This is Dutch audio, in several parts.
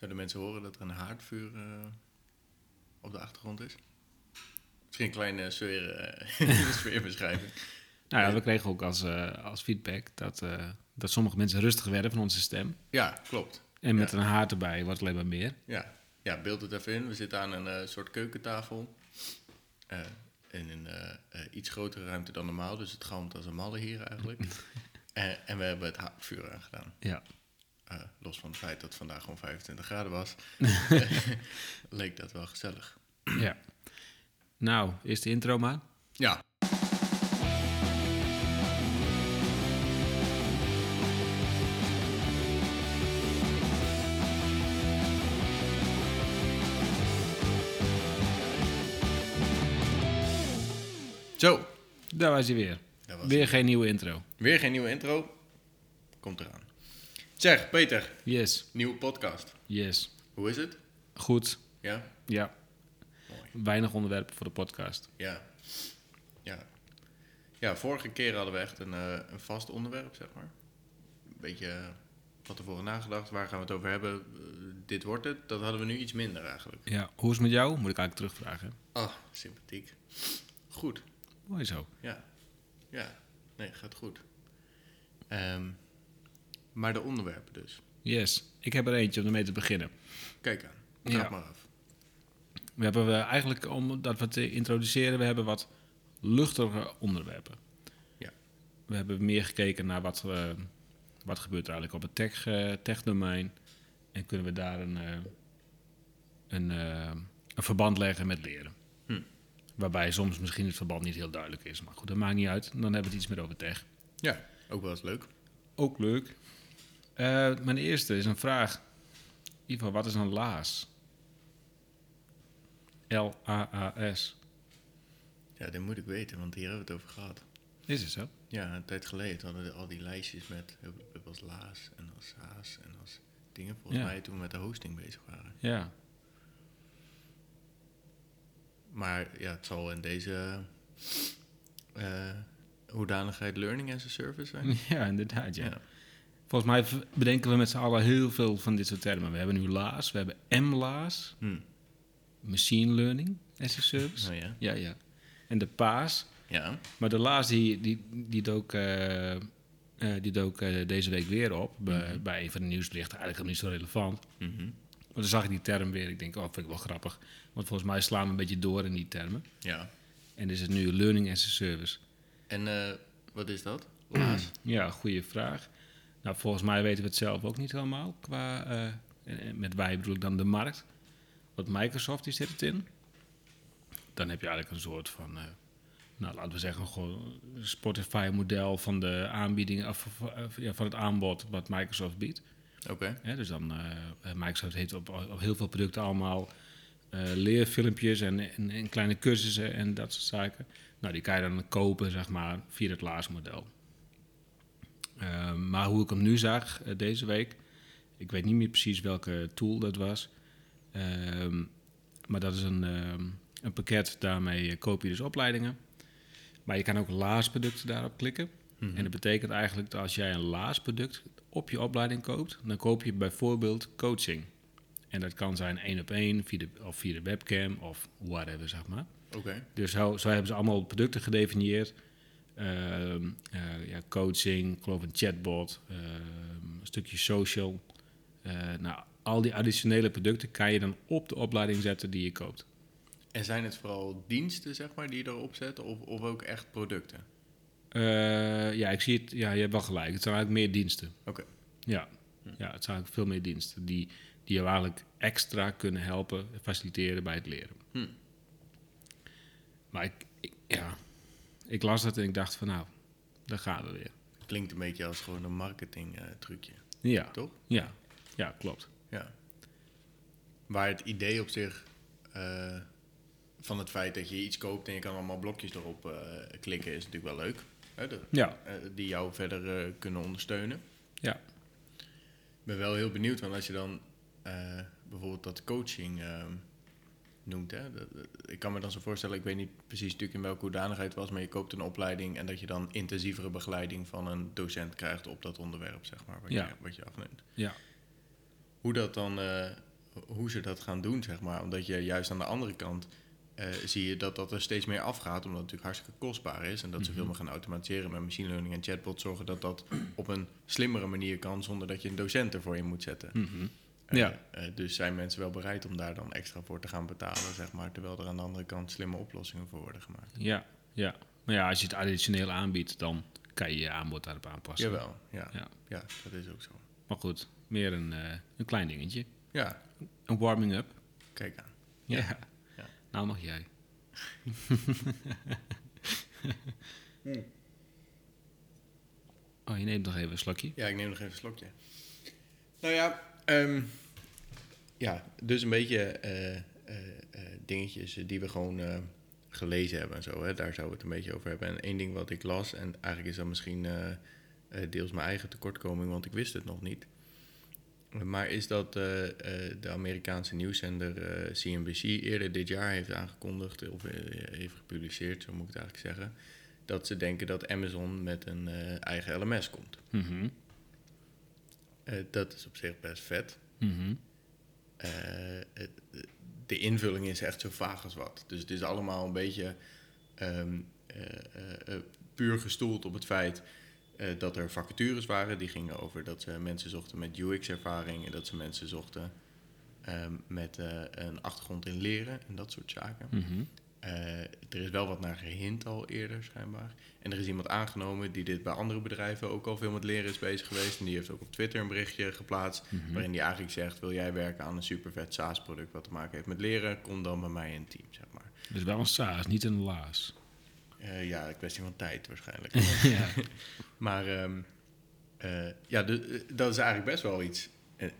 Zouden mensen horen dat er een haardvuur eh, op de achtergrond is? Misschien een kleine sfeer, eh, sfeerbeschrijving. Nou ja, we kregen ook als, eh, als feedback dat, dat sommige mensen rustiger werden van onze stem. Ja, klopt. En met Ja. een haard erbij wordt het alleen maar meer. Ja, ja beeld het even in. We zitten aan een soort keukentafel. In een iets grotere ruimte dan normaal. Dus het galmt als een malle hier eigenlijk. en, en we hebben het haardvuur aangedaan. Ja. Eh, los van het feit dat het vandaag gewoon 25 graden was. leek dat wel gezellig. ja. Nou, is de intro maar. Ja. Zo, Daar was hij weer. was Weer geen nieuwe intro. weer geen nieuwe intro. Komt eraan. Zeg, Peter, Yes, nieuwe podcast. yes. Hoe is het? Goed. Ja? Ja. Mooi. Weinig onderwerpen voor de podcast. Ja. Ja. Ja, vorige keer hadden we echt een, eh, een vast onderwerp, zeg maar. Een beetje eh, van tevoren nagedacht. Waar gaan we het over hebben? Eh, dit wordt het. Dat hadden we nu iets minder eigenlijk. Ja, hoe is het met jou? Moet ik eigenlijk terugvragen. Ah, sympathiek. Goed. Mooi zo. Ja. Ja. Nee, gaat goed. Ehm, maar de onderwerpen dus. Yes. Ik heb er eentje om ermee te beginnen. Kijk aan. Ja. Trap maar af. We hebben we eigenlijk, om dat we te introduceren, we hebben wat luchtige onderwerpen. Ja. We hebben meer gekeken naar wat, eh, wat gebeurt er eigenlijk op het tech, eh, tech-domein. En kunnen we daar een, eh, een, een verband leggen met leren. Hm. Waarbij soms misschien het verband niet heel duidelijk is. Maar goed, dat maakt niet uit. Dan hebben we het iets meer over tech. Ja, ook wel eens leuk. Ook leuk. Eh, mijn eerste is een vraag. Ivo, wat is een LAAS? L-A-A-S. Ja, dat moet ik weten, want hier hebben we het over gehad. Is het zo? Ja, een tijd geleden hadden we al die lijstjes met als Laas en als Haas en als dingen. Volgens Ja. mij toen we met de hosting bezig waren. Ja. Maar ja, het zal in deze eh hoedanigheid learning as a service zijn. ja, inderdaad. Ja. Ja. Volgens mij bedenken we met z'n allen heel veel van dit soort termen. We hebben nu LAAS, we hebben M-LAAS, Hm. Machine Learning as a Service. Nou ja. Ja, ja. En de PAAS. Ja. Maar de LAAS die, die, die dook, eh, eh, die dook eh, deze week weer op bij, Mhm. bij een van de nieuwsberichten. Eigenlijk niet zo relevant. Mhm. Maar toen zag ik die term weer. Ik denk, oh, vind ik wel grappig. Want volgens mij slaan we een beetje door in die termen. Ja. En is het nu Learning as a Service. En wat is dat? Laas? Ja, goede vraag. Nou, volgens mij weten we het zelf ook niet helemaal. Qua, eh, met wij bedoel ik dan de markt. Wat Microsoft, die zit het in. Dan heb je eigenlijk een soort van, eh, nou laten we zeggen, gewoon een Spotify-model van de aanbiedingen, of, ja, van het aanbod wat Microsoft biedt. Oké. Dus dan, eh, Microsoft heeft op, op heel veel producten allemaal leerfilmpjes en, en, en kleine cursussen en dat soort zaken. Nou, die kan je dan kopen, zeg maar, via het LAAS-model. Eh, maar hoe ik hem nu zag eh, deze week, ik weet niet meer precies welke tool dat was. Ehm, maar dat is een, ehm, een pakket, daarmee koop je dus opleidingen. Maar je kan ook LAAS-producten daarop klikken. Mhm. En dat betekent eigenlijk dat als jij een LAAS-product op je opleiding koopt, dan koop je bijvoorbeeld coaching. En dat kan zijn één op één, via de, of via de webcam of whatever, zeg maar. Oké. Dus zo, zo hebben ze allemaal producten gedefinieerd. Ehm, eh, ja, coaching, ik geloof een chatbot, ehm, een stukje social. Eh, nou, al die additionele producten kan je dan op de opleiding zetten die je koopt. En zijn het vooral diensten, zeg maar, die je erop zetten? Of, of ook echt producten? Eh, ja, ik zie het. Ja, je hebt wel gelijk. Het zijn eigenlijk meer diensten. Oké. Ja, ja het zijn eigenlijk veel meer diensten die, die je eigenlijk extra kunnen helpen, faciliteren bij het leren. Hm. Maar ik, ik- ja, ik las het en ik dacht van nou, daar gaan we weer. Klinkt een beetje als gewoon een marketing eh, trucje, Ja, toch? ja, ja, klopt. Ja. Waar het idee op zich eh, van het feit dat je iets koopt en je kan allemaal blokjes erop eh, klikken, is natuurlijk wel leuk. Hè, dat- Ja, die jou verder kunnen ondersteunen. ja, Ik ben wel heel benieuwd, want als je dan bijvoorbeeld dat coaching eh, noemt, hè, dat- ik kan me dan zo voorstellen, ik weet niet precies natuurlijk in welke hoedanigheid het was, maar je koopt een opleiding en dat je dan intensievere begeleiding van een docent krijgt op dat onderwerp, zeg maar, wat, Ja. je, wat je afneemt. ja. Hoe dat dan eh, hoe ze dat gaan doen, zeg maar. Omdat je juist aan de andere kant eh, zie je dat dat er steeds meer afgaat, omdat het natuurlijk hartstikke kostbaar is. En dat ze veel Mhm. meer gaan automatiseren met machine learning en chatbot, zorgen dat dat op een slimmere manier kan, zonder dat je een docent ervoor in moet zetten. Mhm. Ja. eh, dus zijn mensen wel bereid om daar dan extra voor te gaan betalen, zeg maar. Terwijl er aan de andere kant slimme oplossingen voor worden gemaakt. Ja, ja. Maar ja, als je het additioneel aanbiedt, dan kan je je aanbod daarop aanpassen. Jawel, ja. Ja. ja. dat is ook zo. Maar goed, meer een, eh, een klein dingetje. Ja, Een warming-up. kijk aan. Ja. Ja. Nou mag jij. Oh, je neemt nog even een slokje. Ja, ik neem nog even een slokje. Nou ja, ehm, ja dus een beetje eh, eh, eh, dingetjes die we gewoon gelezen hebben en zo. Hè. Daar zouden we het een beetje over hebben. En één ding wat ik las, en eigenlijk is dat misschien deels mijn eigen tekortkoming, want ik wist het nog niet. Maar is dat de Amerikaanse nieuwszender CNBC eerder dit jaar heeft aangekondigd, of heeft gepubliceerd, zo moet ik het eigenlijk zeggen, dat ze denken dat Amazon met een eigen LMS komt. Mhm. Dat is op zich best vet. Mhm. Eh, de invulling is echt zo vaag als wat. Dus het is allemaal een beetje ehm, eh, eh, puur gestoeld op het feit dat er vacatures waren. Die gingen over dat ze mensen zochten met UX-ervaring en dat ze mensen zochten ehm, met een achtergrond in leren en dat soort zaken. Mhm. Eh, er is wel wat naar gehint al eerder, schijnbaar. En er is iemand aangenomen die dit bij andere bedrijven ook al veel met leren is bezig geweest. En die heeft ook op Twitter een berichtje geplaatst. Mhm. Waarin die eigenlijk zegt: Wil jij werken aan een supervet SaaS-product wat te maken heeft met leren? Kom dan bij mij in het team, zeg maar. Dus wel een SaaS, niet een laas. Eh, ja, een kwestie van tijd waarschijnlijk. maar ehm, eh, ja, de- dat is eigenlijk best wel iets.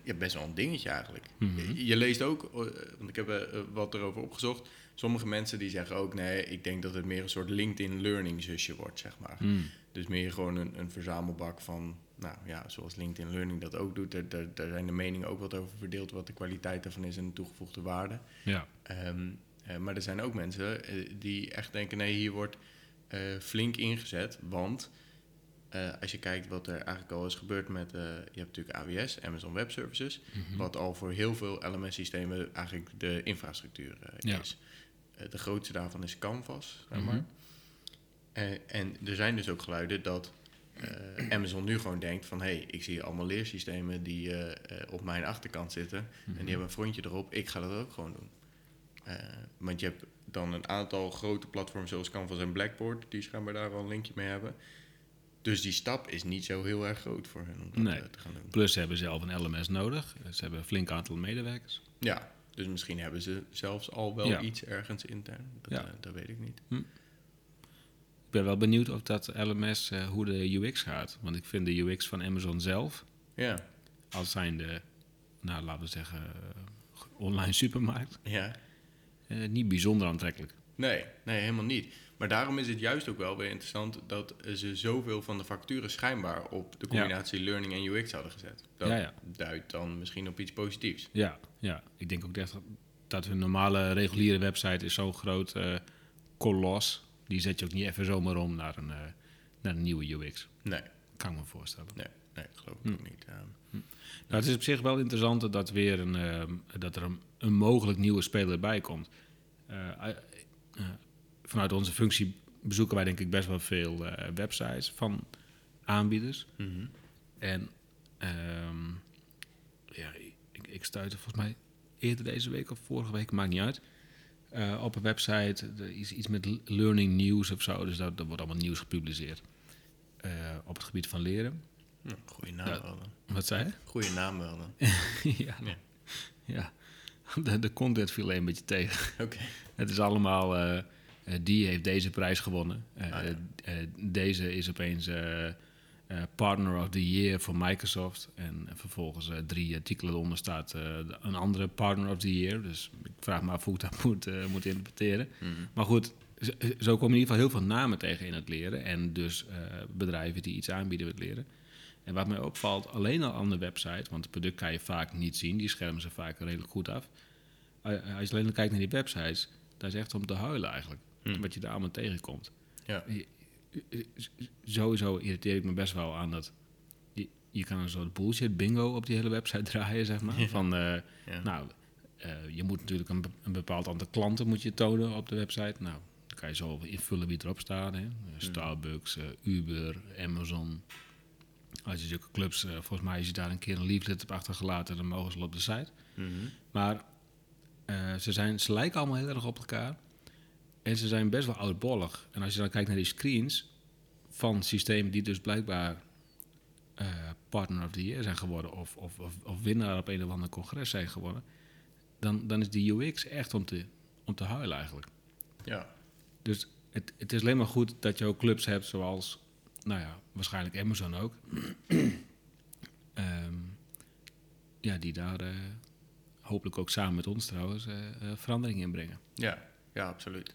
ja, best wel een dingetje eigenlijk. Mhm. je, je leest ook, want ik heb wat erover opgezocht. Sommige mensen die zeggen ook: nee, ik denk dat het meer een soort LinkedIn learning zusje wordt, zeg maar. Mm. Dus meer gewoon een, een verzamelbak van, nou ja, zoals LinkedIn Learning dat ook doet. Daar, daar, daar zijn de meningen ook wat over verdeeld, wat de kwaliteit daarvan is en de toegevoegde waarde. Ja. Ehm, eh, maar er zijn ook mensen eh, die echt denken, nee, hier wordt eh, flink ingezet. Want als je kijkt wat er eigenlijk al is gebeurd met, je hebt natuurlijk AWS, Amazon Web Services, Mhm. wat al voor heel veel LMS-systemen eigenlijk de infrastructuur Ja. is. Eh, de grootste daarvan is Canvas, zeg Mhm. maar. Eh, en er zijn dus ook geluiden dat eh, Amazon nu gewoon denkt van... hé, hey, ik zie allemaal leersystemen die op mijn achterkant zitten... en Mhm. die hebben een frontje erop, ik ga dat ook gewoon doen. Want je hebt dan een aantal grote platforms zoals Canvas en Blackboard... die schijnbaar daar wel een linkje mee hebben. Dus die stap is niet zo heel erg groot voor hen om dat Nee. te gaan doen. Plus ze hebben zelf een LMS nodig. Ze hebben een flink aantal medewerkers. Ja, dus misschien hebben ze zelfs al wel Ja. iets ergens intern. Dat, Ja. eh, dat weet ik niet. Ik ben wel benieuwd of dat LMS, eh, hoe de UX gaat. Want ik vind de UX van Amazon zelf, Ja, als zijnde, nou laten we zeggen, online supermarkt, ja. eh, niet bijzonder aantrekkelijk. Nee, nee, helemaal niet. Maar daarom is het juist ook wel weer interessant dat ze zoveel van de facturen schijnbaar op de combinatie learning en UX hadden gezet. Dat Ja, ja. duidt dan misschien op iets positiefs. Ja, ja. ik denk ook echt dat een normale reguliere website is zo'n groot eh kolos. Die zet je ook niet even zomaar om naar een, eh, naar een nieuwe UX. Nee, Kan ik me voorstellen. nee, nee, geloof ik Hm. ook niet. ja. Nou, het is op zich wel interessant dat, weer een, ehm, dat er een, een mogelijk nieuwe speler bij komt. Vanuit onze functie bezoeken wij denk ik best wel veel eh, websites van aanbieders. Mhm. En ehm, ja, ik, ik stuitte volgens mij eerder deze week of vorige week, maakt niet uit. eh, op een website, is iets met learning news of zo. Dus daar, daar wordt allemaal nieuws gepubliceerd. eh, op het gebied van leren. Goeie naam Ja. wel dan. Wat zei je? Goeie naam wel dan. ja. Ja. ja. De, de content viel een beetje tegen. Oké. Het is allemaal, die heeft deze prijs gewonnen. Eh, Ah, ja. eh, deze is opeens eh, eh, Partner of the Year voor Microsoft. En vervolgens eh, drie artikelen eronder staat eh, een andere Partner of the Year. Dus ik vraag me af hoe ik dat moet, eh, moet interpreteren. Mhm. Maar goed, zo, komen in ieder geval heel veel namen tegen in het leren. En dus eh, bedrijven die iets aanbieden met leren. En wat mij opvalt, alleen al aan de website, want het product kan je vaak niet zien, die schermen ze vaak redelijk goed af. Eh, Als je alleen kijkt naar die websites, dat is echt om te huilen eigenlijk. Hm. Wat je daar allemaal tegenkomt. Ja. Sowieso irriteer ik me best wel aan dat je, je kan een soort bullshit bingo op die hele website draaien, zeg maar. Ja. Van, eh, Ja. nou, Eh, je moet natuurlijk een, be- een bepaald aantal klanten moet je tonen op de website. Nou, dan kan je zo invullen wie erop staat. Hè. Eh, Starbucks, eh, Uber, Amazon. Als je zulke clubs, volgens mij als je daar een keer een leaflet hebt achtergelaten, dan mogen ze op de site. Mhm. Maar ze, zijn, ze lijken allemaal heel erg op elkaar. En ze zijn best wel oudbollig. En als je dan kijkt naar die screens van systemen die dus blijkbaar eh, Partner of the Year zijn geworden... Of, of, of, of winnaar op een of ander congres zijn geworden... dan, dan is die UX echt om te, om te huilen eigenlijk. Ja. Dus het, het is alleen maar goed dat je ook clubs hebt zoals, nou ja, waarschijnlijk Amazon ook. Ehm, ja, die daar eh, hopelijk ook samen met ons trouwens eh, verandering in brengen. Ja, ja, absoluut.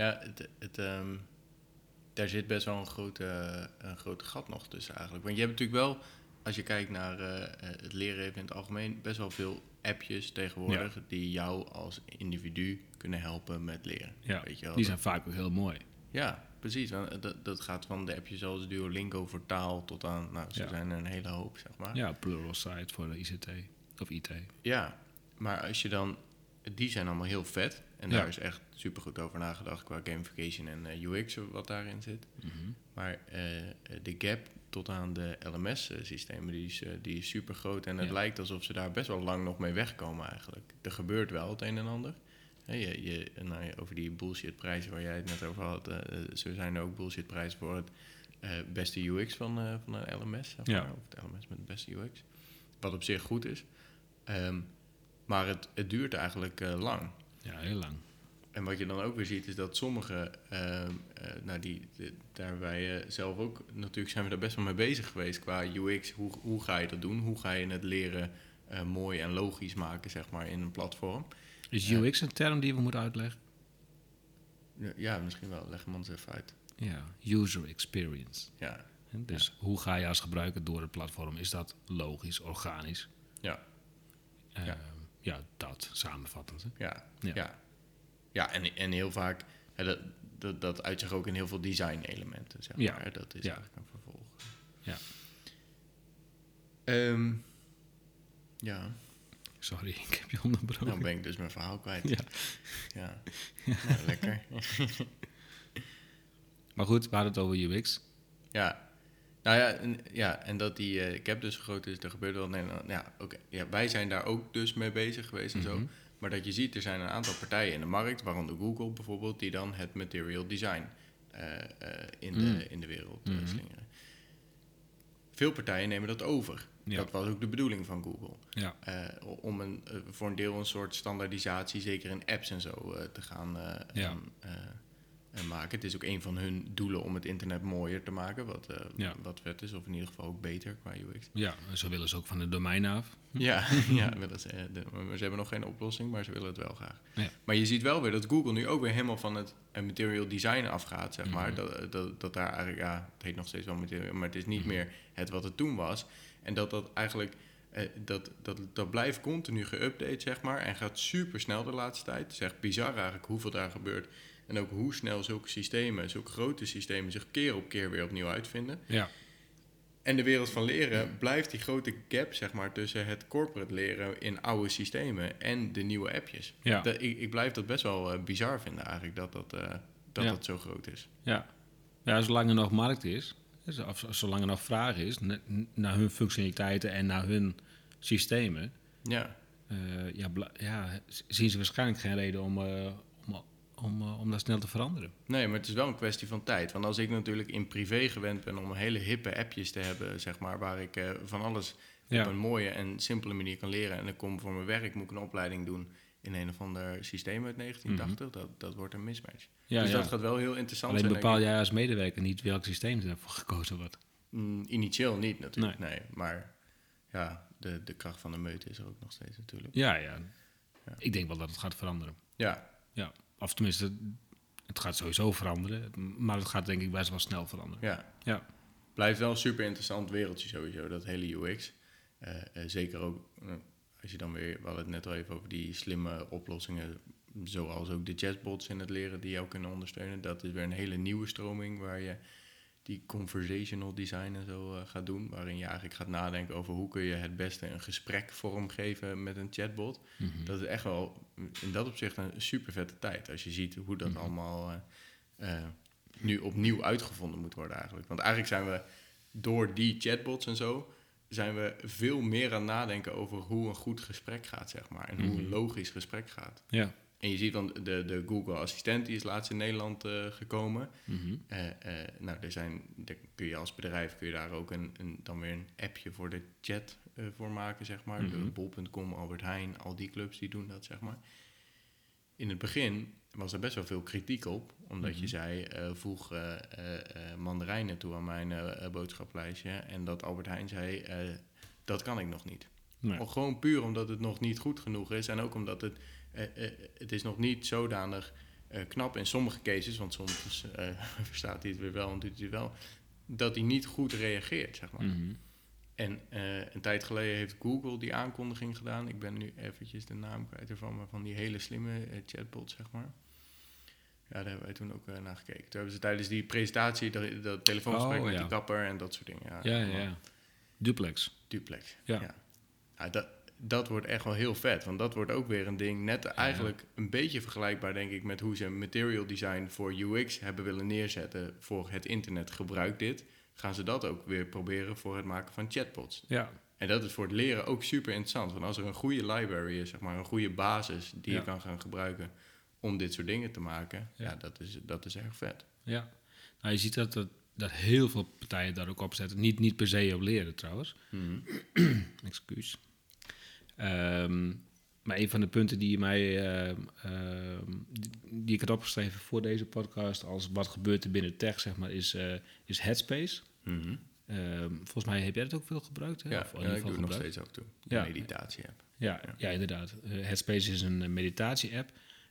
Ja, het, het, ehm, daar zit best wel een grote, een grote gat nog tussen eigenlijk. Want je hebt natuurlijk wel, als je kijkt naar eh, eh, het leren in het algemeen, best wel veel appjes tegenwoordig die jou als individu kunnen helpen met leren. Ja, Weet je wel? die zijn vaak ook heel mooi. Ja, precies. Want Dat, dat gaat van de appjes zoals Duolingo voor taal tot aan, nou, ze Ja. zijn er een hele hoop, zeg maar. Ja, Pluralsight voor de ICT of IT. Ja, maar als je dan... Die zijn allemaal heel vet. En Ja. daar is echt super goed over nagedacht qua gamification en eh, UX wat daarin zit. Mhm. Maar eh, de gap tot aan de LMS-systemen, die is, eh, die is super groot. En het Ja. lijkt alsof ze daar best wel lang nog mee wegkomen eigenlijk. Er gebeurt wel het een en ander. Je, je, nou over die bullshit prijzen waar jij het net over had. eh, eh, zo zijn er ook bullshit prijzen voor het eh, beste UX van, eh, van een LMS. Zeg Ja. of het LMS met het beste UX. Wat op zich goed is. Ehm, maar het, het duurt eigenlijk eh, lang. Ja, heel lang. En wat je dan ook weer ziet, is dat sommige, ehm, eh, nou die, de- daar wij zelf ook, natuurlijk zijn we daar best wel mee bezig geweest qua UX. Hoe, hoe ga je dat doen? Hoe ga je het leren eh, mooi en logisch maken, zeg maar, in een platform? Is. UX een term die we moeten uitleggen? Ja, misschien wel. Leg hem ons even uit. Ja, user experience. Ja, Dus hoe ga je als gebruiker door het platform? Is dat logisch, organisch? ja, Ja. Ja. dat samenvattend. hè? ja, Ja. ja. ja. en, en heel vaak, hè, dat, dat, dat uit zich ook in heel veel design-elementen, zeg Ja. hè. Dat is Ja. eigenlijk een vervolg. Ja. Ehm, ja. Sorry, ik heb je onderbroken. Dan ben ik dus mijn verhaal kwijt. Ja. Ja, Nou, lekker. Maar goed, we hadden het over UX. Ja. Nou ja, en, ja, en dat die eh gap dus groot is, er gebeurt wel... Nee, nou, ja, oké. ja, wij zijn daar ook dus mee bezig geweest en zo. Mhm. Maar dat je ziet, er zijn een aantal partijen in de markt, waaronder Google bijvoorbeeld, die dan het material design eh, eh, in, Mm. de, in de wereld Mhm. slingeren. Veel partijen nemen dat over. Ja. Dat was ook de bedoeling van Google. Ja, om een, voor een deel een soort standaardisatie, zeker in apps en zo, te gaan Ja. eh, eh, maken. Het is ook een van hun doelen om het internet mooier te maken, wat, eh, Ja. wat vet is, of in ieder geval ook beter qua UX. ja, en zo willen ze ook van de domein af. Ja, ja willen ze, eh, de- ze hebben nog geen oplossing, maar ze willen het wel graag. Ja. Maar je ziet wel weer dat Google nu ook weer helemaal van het eh, material design afgaat, zeg maar. Mhm. Dat, dat, dat daar eigenlijk, ja, het heet nog steeds wel material, maar het is niet Mhm. meer het wat het toen was. En dat dat eigenlijk, eh, dat, dat, dat blijft continu geüpdate, zeg maar. En gaat super snel de laatste tijd. Het is echt bizar eigenlijk hoeveel daar gebeurt. En ook hoe snel zulke systemen, zulke grote systemen, zich keer op keer weer opnieuw uitvinden. Ja, En de wereld van leren blijft die grote gap, zeg maar, tussen het corporate leren in oude systemen en de nieuwe appjes. ja, Dat, ik, ik blijf dat best wel eh, bizar vinden eigenlijk, dat dat, eh, dat, Ja. dat zo groot is. ja. Ja, zolang er nog markt is, dus of zolang er nog vraag is na- naar hun functionaliteiten en naar hun systemen, Ja, eh, ja, ja, zien ze waarschijnlijk geen reden om, om, eh, om dat snel te veranderen. nee, maar het is wel een kwestie van tijd. Want als ik natuurlijk in privé gewend ben om hele hippe appjes te hebben, zeg maar, waar ik eh, van alles Ja. op een mooie en simpele manier kan leren. En dan kom voor mijn werk, moet ik een opleiding doen in een of ander systeem uit 1980. dat, dat wordt een mismatch. Ja, dus ja. dat gaat wel heel interessant Alleen zijn. denk bepaal jij als medewerker niet welk systeem ervoor gekozen wordt. Mm, initieel niet natuurlijk, nee. Maar ja, de, de kracht van de meute is er ook nog steeds natuurlijk. Ja, ja. Ja. Ik denk wel dat het gaat veranderen. Ja, Ja. Of tenminste, het gaat sowieso veranderen. Maar het gaat denk ik best wel snel veranderen. ja. Ja. Blijft wel een super interessant wereldje sowieso, dat hele UX. Eh, eh, zeker ook eh, als je dan weer, we hadden het net al even over die slimme oplossingen, zoals ook de chatbots in het leren die jou kunnen ondersteunen. Dat is weer een hele nieuwe stroming waar je die conversational design en zo eh, gaat doen. Waarin je eigenlijk gaat nadenken over hoe kun je het beste een gesprek vormgeven met een chatbot. Mhm. Dat is echt wel in dat opzicht een super vette tijd. Als je ziet hoe dat Mhm. allemaal eh, eh, nu opnieuw uitgevonden moet worden eigenlijk. Want eigenlijk zijn we door die chatbots en zo... zijn we veel meer aan het nadenken over hoe een goed gesprek gaat, zeg maar. En hoe een Mhm. logisch gesprek gaat. Ja. En je ziet, want de, de Google Assistent die is laatst in Nederland eh, gekomen. Eh, nou, er zijn, daar kun je als bedrijf kun je daar ook een, een, dan weer een appje voor de chat voor maken, zeg maar. Mhm. Bol.com, Albert Heijn, al die clubs die doen dat, zeg maar. In het begin was er best wel veel kritiek op, omdat je Mhm. zei, voeg mandarijnen toe aan mijn boodschaplijstje. En dat Albert Heijn zei, dat kan ik nog niet. Nee. Gewoon puur omdat het nog niet goed genoeg is. En ook omdat het, eh, eh, het is nog niet zodanig eh, knap in sommige cases, want soms verstaat hij het weer wel en doet hij het wel, dat hij niet goed reageert, zeg maar. Mhm. En een tijd geleden heeft Google die aankondiging gedaan. Ik ben nu eventjes de naam kwijt ervan, maar van die hele slimme chatbot, zeg maar. Ja, daar hebben wij toen ook naar gekeken. Toen hebben ze tijdens die presentatie dat, dat telefoongesprek Oh, met ja. die kapper en dat soort dingen. Ja, Ja, ja, ja. Duplex. Duplex. Ja. Ja. Ja, dat, dat wordt echt wel heel vet. Want dat wordt ook weer een ding. Net eigenlijk een beetje vergelijkbaar, denk ik, met hoe ze material design voor UX hebben willen neerzetten. Voor het internet gebruik dit. Gaan ze dat ook weer proberen voor het maken van chatbots. Ja. En dat is voor het leren ook super interessant. Want als er een goede library is, zeg maar, een goede basis die Ja. je kan gaan gebruiken om dit soort dingen te maken, ja, Ja. dat, is, dat is erg vet. Ja. Nou, je ziet dat, dat, dat heel veel partijen daar ook op zetten. Niet, niet per se op leren trouwens. Excuus. Ehm, maar een van de punten die, mij, ehm, ehm, die, die ik had opgeschreven voor deze podcast... als wat gebeurt er binnen tech, zeg maar, is, eh, is Headspace. Mhm. Volgens mij heb jij dat ook veel gebruikt, hè? Ja, Of in ja, ik doe het nog steeds en toe. De Ja. meditatie-app. Ja, Ja. ja. inderdaad. Eh, Headspace is een eh, meditatie-app.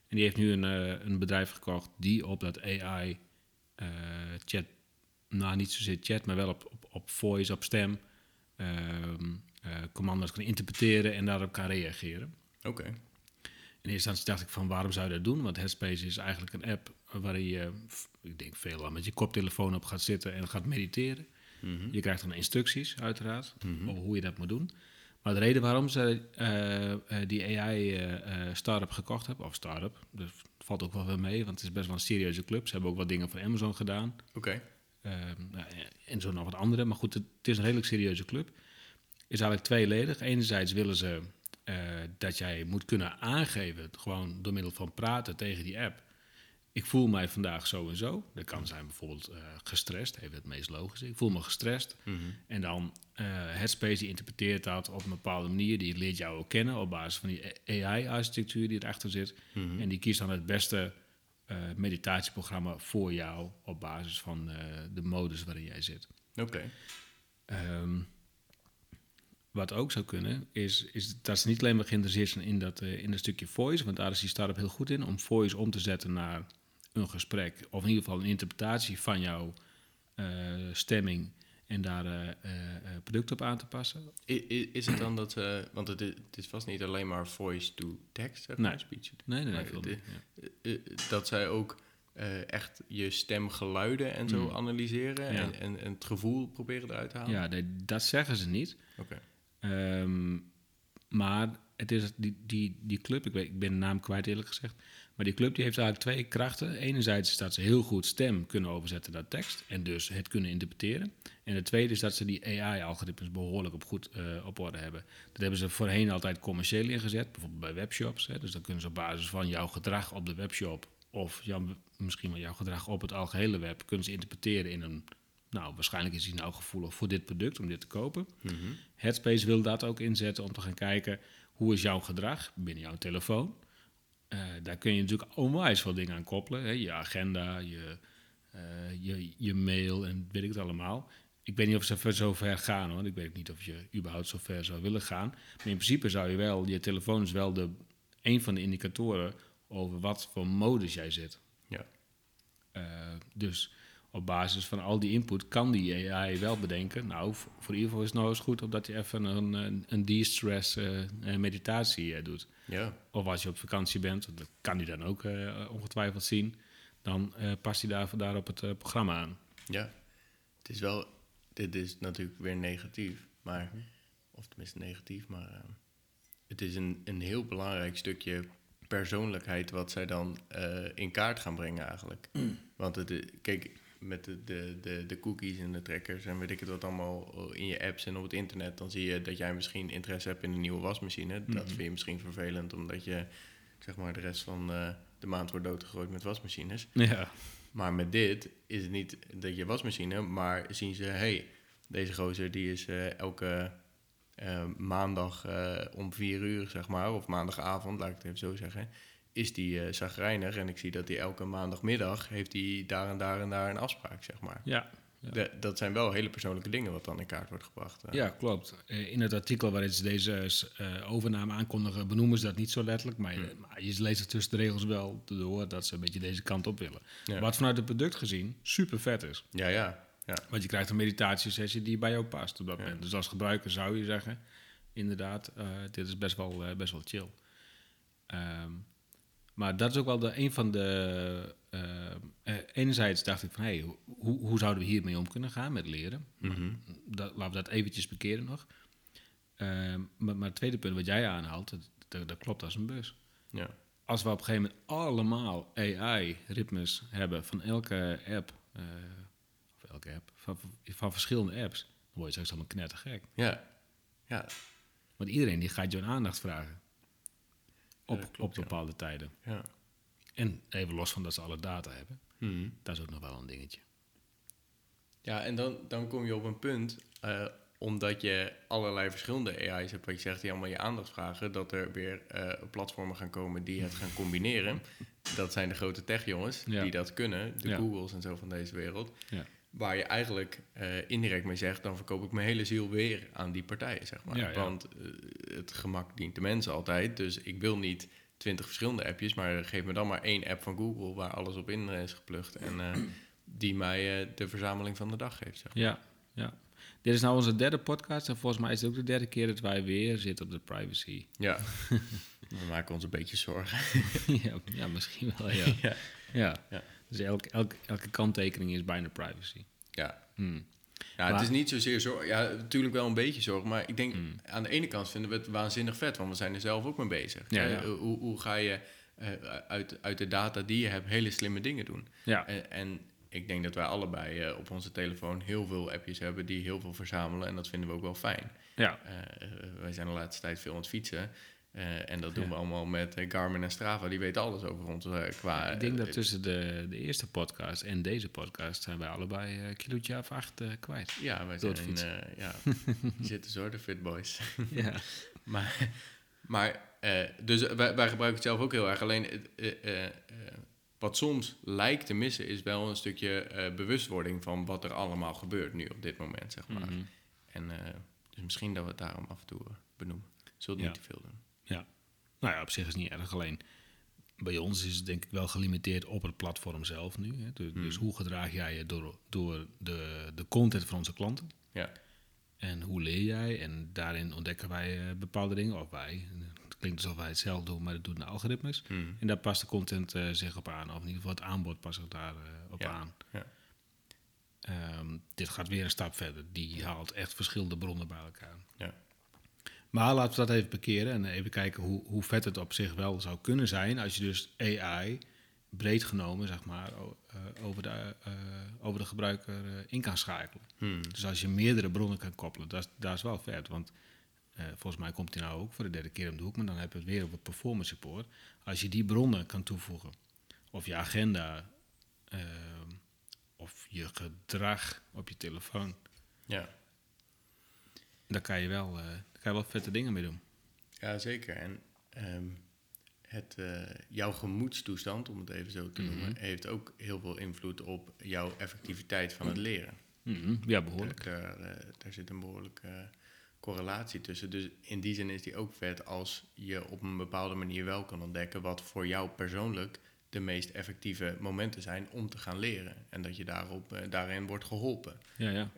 En die heeft nu een, een bedrijf gekocht die op dat AI-chat, nou niet zozeer chat, maar wel op, op, op voice, op stem, commando's kan interpreteren en daarop kan reageren. Oké. In eerste instantie dacht ik van waarom zou je dat doen? Want Headspace is eigenlijk een app waarin je, ik denk veelal, met je koptelefoon op gaat zitten en gaat mediteren. Mhm. Je krijgt dan instructies, uiteraard, Mhm. over hoe je dat moet doen. Maar de reden waarom ze eh, eh, die AI-startup gekocht hebben, of start-up, dat valt ook wel weer mee, want het is best wel een serieuze club. Ze hebben ook wat dingen voor Amazon gedaan. Oké. eh, nou, en zo nog wat andere. Maar goed, het, het is een redelijk serieuze club. Is eigenlijk tweeledig. Enerzijds willen ze eh, dat jij moet kunnen aangeven, gewoon door middel van praten tegen die app. Ik voel mij vandaag zo en zo. Dat kan zijn bijvoorbeeld eh, gestrest, even het meest logische. Ik voel me gestrest. Mhm. En dan eh Headspace die interpreteert dat op een bepaalde manier. Die leert jou ook kennen op basis van die AI-architectuur die erachter zit. Mhm. En die kiest dan het beste meditatieprogramma voor jou op basis van de modus waarin jij zit. Oké. Ehm, wat ook zou kunnen, is, is dat ze niet alleen maar geïnteresseerd zijn in dat, eh, in dat stukje voice, want daar is die start-up heel goed in, om voice om te zetten naar een gesprek, of in ieder geval een interpretatie van jouw eh, stemming en daar eh, eh, product op aan te passen. I- i- Is het dan dat ze, want het is, het is vast niet alleen maar voice to text, zeg maar, Nee. speech to Nee, nee, nee. De- ja. Eh, dat zij ook echt je stemgeluiden en zo Mm. analyseren Ja. en, en, en het gevoel proberen eruit te halen? Ja, nee, dat zeggen ze niet. Oké. Maar het is die, die, die club, ik, weet, ik ben de naam kwijt eerlijk gezegd. Maar die club die heeft eigenlijk twee krachten. Enerzijds is dat ze heel goed stem kunnen overzetten naar tekst. En dus het kunnen interpreteren. En de tweede is dat ze die AI-algoritmes behoorlijk op, goed, eh, op orde hebben. Dat hebben ze voorheen altijd commercieel ingezet. Bijvoorbeeld bij webshops. Hè. Dus dan kunnen ze op basis van jouw gedrag op de webshop... of jouw, misschien wel jouw gedrag op het algehele web... kunnen ze interpreteren in een... Nou, waarschijnlijk is hij nou gevoelig voor dit product om dit te kopen. Mhm. Headspace wil dat ook inzetten om te gaan kijken hoe is jouw gedrag binnen jouw telefoon. Eh, daar kun je natuurlijk onwijs veel dingen aan koppelen. Hè? Je agenda, je, eh, je, je mail en weet ik het allemaal. Ik weet niet of ze ver- zo ver gaan hoor. Ik weet niet of je überhaupt zo ver zou willen gaan. Maar in principe zou je wel, je telefoon is wel de, een van de indicatoren over wat voor modus jij zit. Ja. Eh, dus op basis van al die input kan die AI wel bedenken. Nou, voor, ieder geval is het nou eens goed omdat je even een, een, een de-stress eh, eh, meditatie eh, doet. Ja. Of als je op vakantie bent, dat kan hij dan ook ongetwijfeld zien. Dan past hij daar, daar op het programma aan. Ja. Het is wel, dit is natuurlijk weer negatief, maar, of tenminste negatief, maar het is een, een heel belangrijk stukje persoonlijkheid wat zij dan in kaart gaan brengen eigenlijk. Want het, kijk, met de, de, de, de cookies en de trackers en weet ik het wat allemaal in je apps en op het internet, dan zie je dat jij misschien interesse hebt in een nieuwe wasmachine. Dat vind je misschien vervelend, omdat je zeg maar de rest van eh, de maand wordt doodgegooid met wasmachines. Ja. Maar met dit is het niet dat je wasmachine, maar zien ze, hey, deze gozer die is eh, elke eh, maandag om vier uur, zeg maar, of maandagavond, laat ik het even zo zeggen, is die eh zagrijnig. En ik zie dat hij elke maandagmiddag heeft hij daar en daar en daar een afspraak, zeg maar. Ja. Ja. De- dat zijn wel hele persoonlijke dingen wat dan in kaart wordt gebracht. eh. Ja, klopt. Eh, In het artikel waarin ze deze eh, overname aankondigen, benoemen ze dat niet zo letterlijk. Maar, je- maar je leest er tussen de regels wel door dat ze een beetje deze kant op willen. Ja. Wat vanuit het product gezien super vet is. ja, ja. ja. Want je krijgt een meditatiesessie die bij jou past op dat Ja. moment. Dus als gebruiker zou je zeggen, inderdaad, eh, dit is best wel, eh, best wel chill. Ehm, maar dat is ook wel de, een van de... eh, eh, enerzijds dacht ik van, hey, hoe, hoe zouden we hiermee om kunnen gaan met leren? Mhm. dat, laten we dat eventjes bekeren nog. Ehm, maar, maar het tweede punt wat jij aanhaalt, dat, dat, dat klopt als een bus. ja. Als we op een gegeven moment allemaal AI-ritmes hebben van elke app, eh, of elke app, van, van verschillende apps, dan word je straks allemaal knettergek. Ja. Ja. Want iedereen die gaat je een aandacht vragen. Op, klopt, op bepaalde tijden. Ja. En even los van dat ze alle data hebben, Mhm. dat is ook nog wel een dingetje. Ja, en dan, dan kom je op een punt, eh, omdat je allerlei verschillende AI's hebt, wat je zegt, die allemaal je aandacht vragen, dat er weer eh, platformen gaan komen die het gaan combineren. dat zijn de grote tech-jongens Ja. die dat kunnen, de Ja. Googles en zo van deze wereld. Ja. Waar je eigenlijk eh, indirect mee zegt, dan verkoop ik mijn hele ziel weer aan die partijen, zeg maar. Ja, ja. Want eh, het gemak dient de mensen altijd, dus ik wil niet twintig verschillende appjes, maar geef me dan maar één app van Google waar alles op in is geplukt en eh, die mij eh, de verzameling van de dag geeft, zeg maar. Ja, ja. Dit is nou onze derde podcast en volgens mij is het ook de derde keer dat wij weer zitten op de privacy. Ja, we maken ons een beetje zorgen. ja, ja, misschien wel, ja. ja. ja. Dus elk, elk, elke kanttekening is bijna privacy. Ja. Hmm. Ja, het is niet zozeer zorg. Ja, natuurlijk wel een beetje zorg. Maar ik denk, aan de ene kant vinden we het waanzinnig vet, want we zijn er zelf ook mee bezig. Ja, Eh, ja. Hoe, hoe ga je eh, uit, uit de data die je hebt hele slimme dingen doen? Ja, En, en ik denk dat wij allebei eh, op onze telefoon heel veel appjes hebben die heel veel verzamelen. En dat vinden we ook wel fijn. ja. Wij zijn de laatste tijd veel aan het fietsen. Eh, en dat doen Ja. we allemaal met eh, Garmin en Strava. Die weten alles over ons eh, qua... ik denk dat eh, tussen de, de eerste podcast en deze podcast zijn wij allebei een kilootje of acht eh, kwijt. Ja, wij zijn... eh ja, zitten zo, de fit boys. ja. Maar, maar eh, dus wij, wij gebruiken het zelf ook heel erg. Alleen eh, eh, eh, wat soms lijkt te missen, is wel een stukje eh, bewustwording van wat er allemaal gebeurt nu op dit moment, zeg maar. Mhm. En eh, dus misschien dat we het daarom af en toe eh, benoemen. Zult Ja. niet te veel doen. Nou ja, op zich is het niet erg. Alleen bij ons is het denk ik wel gelimiteerd op het platform zelf nu. Hè. Dus, dus hoe gedraag jij je door, door de, de content van onze klanten? Ja, En hoe leer jij? En daarin ontdekken wij eh, bepaalde dingen. Of wij. Het klinkt alsof wij het zelf doen, maar dat doen de algoritmes. Mhm. En daar past de content eh, zich op aan. Of in ieder geval het aanbod past zich daar eh, op Ja, aan. ja. Ehm, dit gaat weer een stap verder. Die haalt echt verschillende bronnen bij elkaar. Ja. Maar laten we dat even bekeren en even kijken hoe, hoe vet het op zich wel zou kunnen zijn als je dus AI breed genomen, zeg maar, eh, over, de, eh, over de gebruiker eh, in kan schakelen. Mhm. Dus als je meerdere bronnen kan koppelen, dat, is- dat is wel vet. Want volgens mij komt hij nou ook voor de derde keer om de hoek, maar dan heb je het weer over performance support. Als je die bronnen kan toevoegen, of je agenda, of je gedrag op je telefoon, ja. Daar kan je wel, eh, daar kan je wel vette dingen mee doen. Ja, zeker. En ehm, het, eh, jouw gemoedstoestand, om het even zo te noemen, heeft ook heel veel invloed op jouw effectiviteit van het leren. Mhm, Ja, behoorlijk. Daar, daar, eh, daar zit een behoorlijke eh, correlatie tussen. Dus in die zin is die ook vet als je op een bepaalde manier wel kan ontdekken wat voor jou persoonlijk de meest effectieve momenten zijn om te gaan leren. En dat je daarop, daarin wordt geholpen. Ja, ja.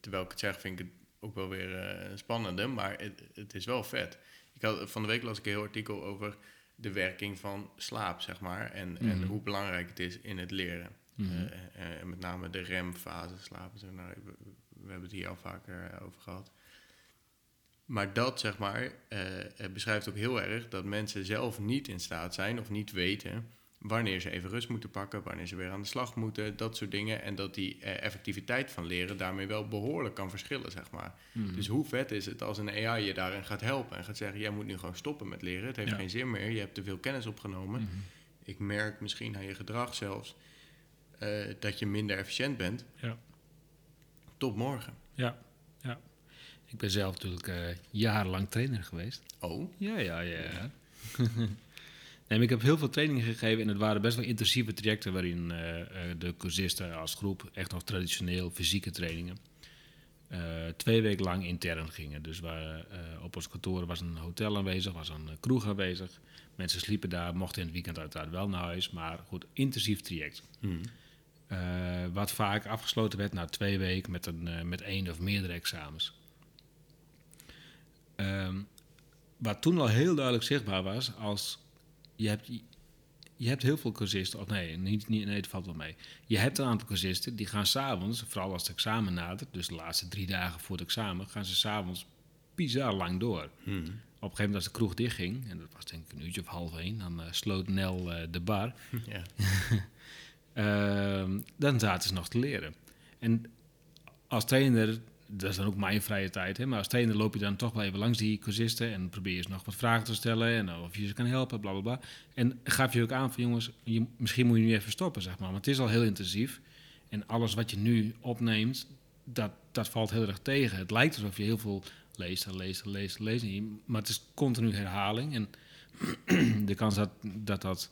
Terwijl ik het zeg, vind ik het ook wel weer eh spannende, maar het, het is wel vet. Ik had, van de week las ik een heel artikel over de werking van slaap, zeg maar, en, en Mhm. hoe belangrijk het is in het leren. Mhm. Eh, en met name de remfase slapen. Nou, we, we hebben het hier al vaker eh, over gehad. Maar dat, zeg maar, eh, het beschrijft ook heel erg dat mensen zelf niet in staat zijn of niet weten wanneer ze even rust moeten pakken, wanneer ze weer aan de slag moeten, dat soort dingen. En dat die eh, effectiviteit van leren daarmee wel behoorlijk kan verschillen, zeg maar. Mhm. Dus hoe vet is het als een AI je daarin gaat helpen en gaat zeggen: jij moet nu gewoon stoppen met leren. Het heeft Ja. geen zin meer. Je hebt te veel kennis opgenomen. Mhm. Ik merk misschien aan je gedrag zelfs eh, dat je minder efficiënt bent. Ja. Tot morgen. Ja, ja. Ik ben zelf natuurlijk eh, jarenlang trainer geweest. Oh, Ja, ja, ja. nee, ik heb heel veel trainingen gegeven en het waren best wel intensieve trajecten waarin eh, eh, de cursisten als groep echt nog traditioneel fysieke trainingen eh, twee weken lang intern gingen. Dus waar, op ons kantoor was een hotel aanwezig, was een kroeg aanwezig. Mensen sliepen daar, mochten in het weekend uiteraard wel naar huis, maar goed, intensief traject. Hmm. Wat vaak afgesloten werd na twee weken met, een, met één of meerdere examens. Ehm, wat toen al heel duidelijk zichtbaar was, als je hebt, je hebt heel veel cursisten, of nee, niet, niet, nee, het valt wel mee. Je hebt een aantal cursisten die gaan s'avonds, vooral als het examen nadert, dus de laatste drie dagen voor het examen, gaan ze s'avonds bizar lang door. Hmm. Op een gegeven moment als de kroeg dichtging, en dat was denk ik een uurtje of half één, dan eh, sloot Nel eh, de bar. ja. Ehm, dan zaten ze nog te leren. En als trainer, dat is dan ook mijn vrije tijd, hè, maar als trainer loop je dan toch wel even langs die cursisten en probeer je ze nog wat vragen te stellen en of je ze kan helpen, bla bla bla. En gaf je ook aan van jongens, je, misschien moet je nu even stoppen, zeg maar, want het is al heel intensief. En alles wat je nu opneemt, dat, dat valt heel erg tegen. Het lijkt alsof je heel veel leest en leest en leest en leest, maar het is continu herhaling. En de kans dat dat, dat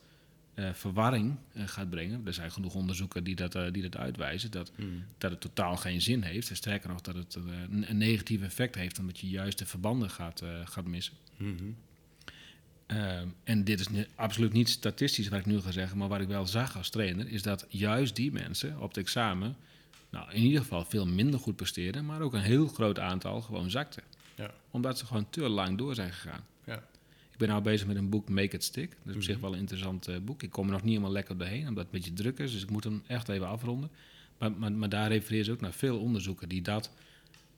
eh, verwarring eh, gaat brengen. Er zijn genoeg onderzoeken die dat, eh, die dat uitwijzen. Dat, Hmm. dat het totaal geen zin heeft. En sterker nog, dat het een, een negatief effect heeft. Omdat je juist de verbanden gaat, gaat missen. Mhm. Ehm, en dit is absoluut niet statistisch wat ik nu ga zeggen. Maar wat ik wel zag als trainer. Is dat juist die mensen op het examen. Nou, in ieder geval veel minder goed presteerden. Maar ook een heel groot aantal gewoon zakten. Ja. Omdat ze gewoon te lang door zijn gegaan. Ja. Ik ben nou bezig met een boek Make It Stick. Dat is op Mhm. zich wel een interessant eh, boek. Ik kom er nog niet helemaal lekker doorheen, omdat het een beetje druk is. Dus ik moet hem echt even afronden. Maar, maar, maar daar refereer ze ook naar veel onderzoeken die dat,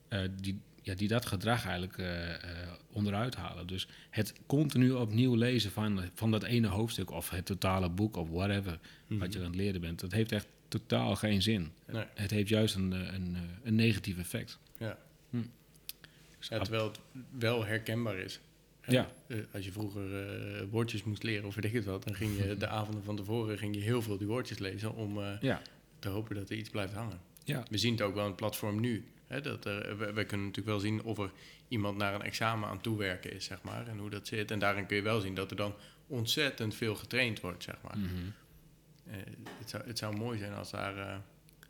eh, die, ja, die dat gedrag eigenlijk eh, onderuit halen. Dus het continu opnieuw lezen van, van dat ene hoofdstuk... of het totale boek of whatever Mhm. wat je aan het leren bent... dat heeft echt totaal geen zin. Nee. Het heeft juist een, een, een negatief effect. Ja. Hm. Ja, terwijl het wel herkenbaar is. Ja. Eh, als je vroeger eh, woordjes moest leren of weet ik het wat, dan ging je de avonden van tevoren ging je heel veel die woordjes lezen om eh, Ja, te hopen dat er iets blijft hangen. ja. We zien het ook wel aan het platform nu. Hè, dat er, we, we kunnen natuurlijk wel zien of er iemand naar een examen aan toewerken is, zeg maar, en hoe dat zit. En daarin kun je wel zien dat er dan ontzettend veel getraind wordt, zeg maar. Mhm. Het, zou, het zou mooi zijn als, daar,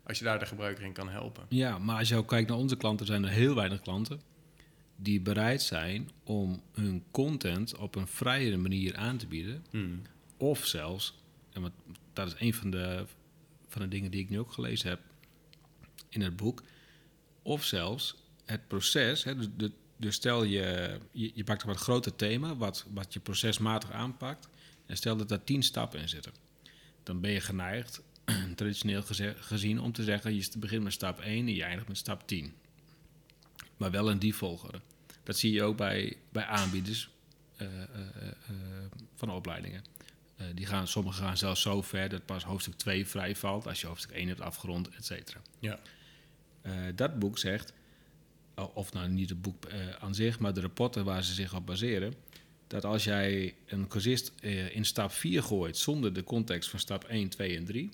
als je daar de gebruiker in kan helpen. Ja, maar als je ook kijkt naar onze klanten, zijn er heel weinig klanten die bereid zijn om hun content op een vrijere manier aan te bieden. Hmm. Of zelfs, en wat, dat is een van de, van de dingen die ik nu ook gelezen heb in het boek. Of zelfs het proces. Hè, dus, de- dus stel je, je, je pakt een wat groter thema, wat, wat je procesmatig aanpakt. En stel dat daar tien stappen in zitten. Dan ben je geneigd, traditioneel gezien, om te zeggen: je begint met stap 1 en je eindigt met stap 10. Maar wel in die volgorde. Dat zie je ook bij, bij aanbieders eh, eh, eh, van opleidingen. Eh, die gaan, sommigen gaan zelfs zo ver dat pas hoofdstuk 2 vrij valt als je hoofdstuk 1 hebt afgerond, et cetera. Ja. Eh, dat boek zegt, of nou niet het boek eh, aan zich, maar de rapporten waar ze zich op baseren, dat als jij een cursist in stap 4 gooit zonder de context van stap 1, 2 en 3,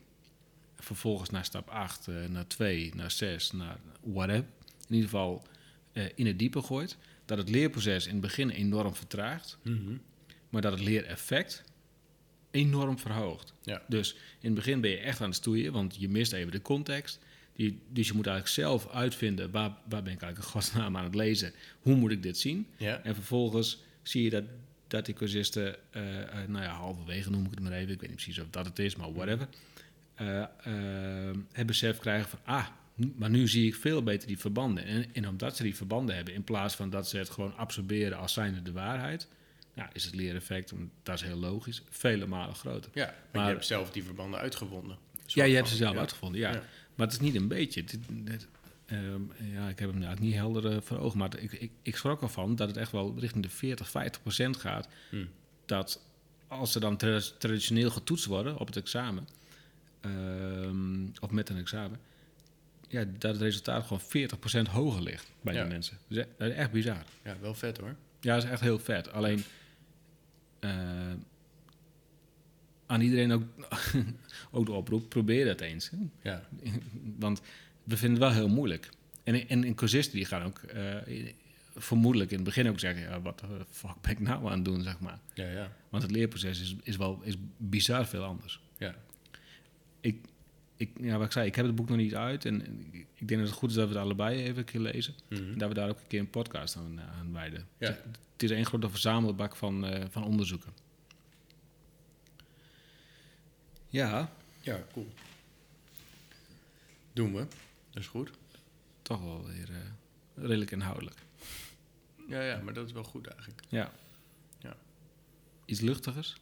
vervolgens naar stap 8, eh, naar 2, naar 6, naar whatever, in ieder geval eh, in het diepe gooit, dat het leerproces in het begin enorm vertraagt, Mhm. maar dat het leereffect enorm verhoogt. Ja. Dus in het begin ben je echt aan het stoeien, want je mist even de context. Die, dus je moet eigenlijk zelf uitvinden, waar, waar ben ik eigenlijk in godsnaam aan het lezen? Hoe moet ik dit zien? Ja. En vervolgens zie je dat, dat die cursisten, eh, eh, nou ja, halverwege noem ik het maar even, ik weet niet precies of dat het is, maar whatever, eh, het besef krijgen van, ah, maar nu zie ik veel beter die verbanden. En, en omdat ze die verbanden hebben, in plaats van dat ze het gewoon absorberen als zijnde de waarheid, ja, is het leereffect, dat is heel logisch, vele malen groter. Ja, maar, Maar- je hebt zelf die verbanden uitgevonden. Ja, je hebt ze zelf Ja. uitgevonden, ja. Ja. Maar het is niet een beetje. Ehm, ja, ik heb hem nou niet helder eh, voor ogen, maar ik, ik, ik schrok ervan dat het echt wel richting de 40, 50 procent gaat. Hm. Dat als ze dan tra- traditioneel getoetst worden op het examen, ehm, of met een examen, ja, dat het resultaat gewoon 40 procent hoger ligt bij Ja. die mensen. Dat is e- dat is echt bizar. Ja, wel vet hoor. Ja, dat is echt heel vet. Alleen eh, aan iedereen ook, ook de oproep, probeer dat eens. hè. Ja, Want we vinden het wel heel moeilijk. En, en cursisten die gaan ook eh, vermoedelijk in het begin ook zeggen... Ja, wat de fuck ben ik nou aan het doen, zeg maar. ja, ja. Want het leerproces is, is wel is bizar veel anders. ja. Ik, ik, ja, wat ik zei, ik heb het boek nog niet uit. En ik- denk dat het goed is dat we het allebei even een keer lezen. Mhm. En dat we daar ook een keer een podcast aan, eh, aan wijden. Ja. Het, het is één grote verzamelbak van, eh, van onderzoeken. Ja, Ja, cool. Doen we. Dat is goed. toch wel weer eh, redelijk inhoudelijk. Ja, ja, maar dat is wel goed eigenlijk. Ja. Ja. Iets luchtigers?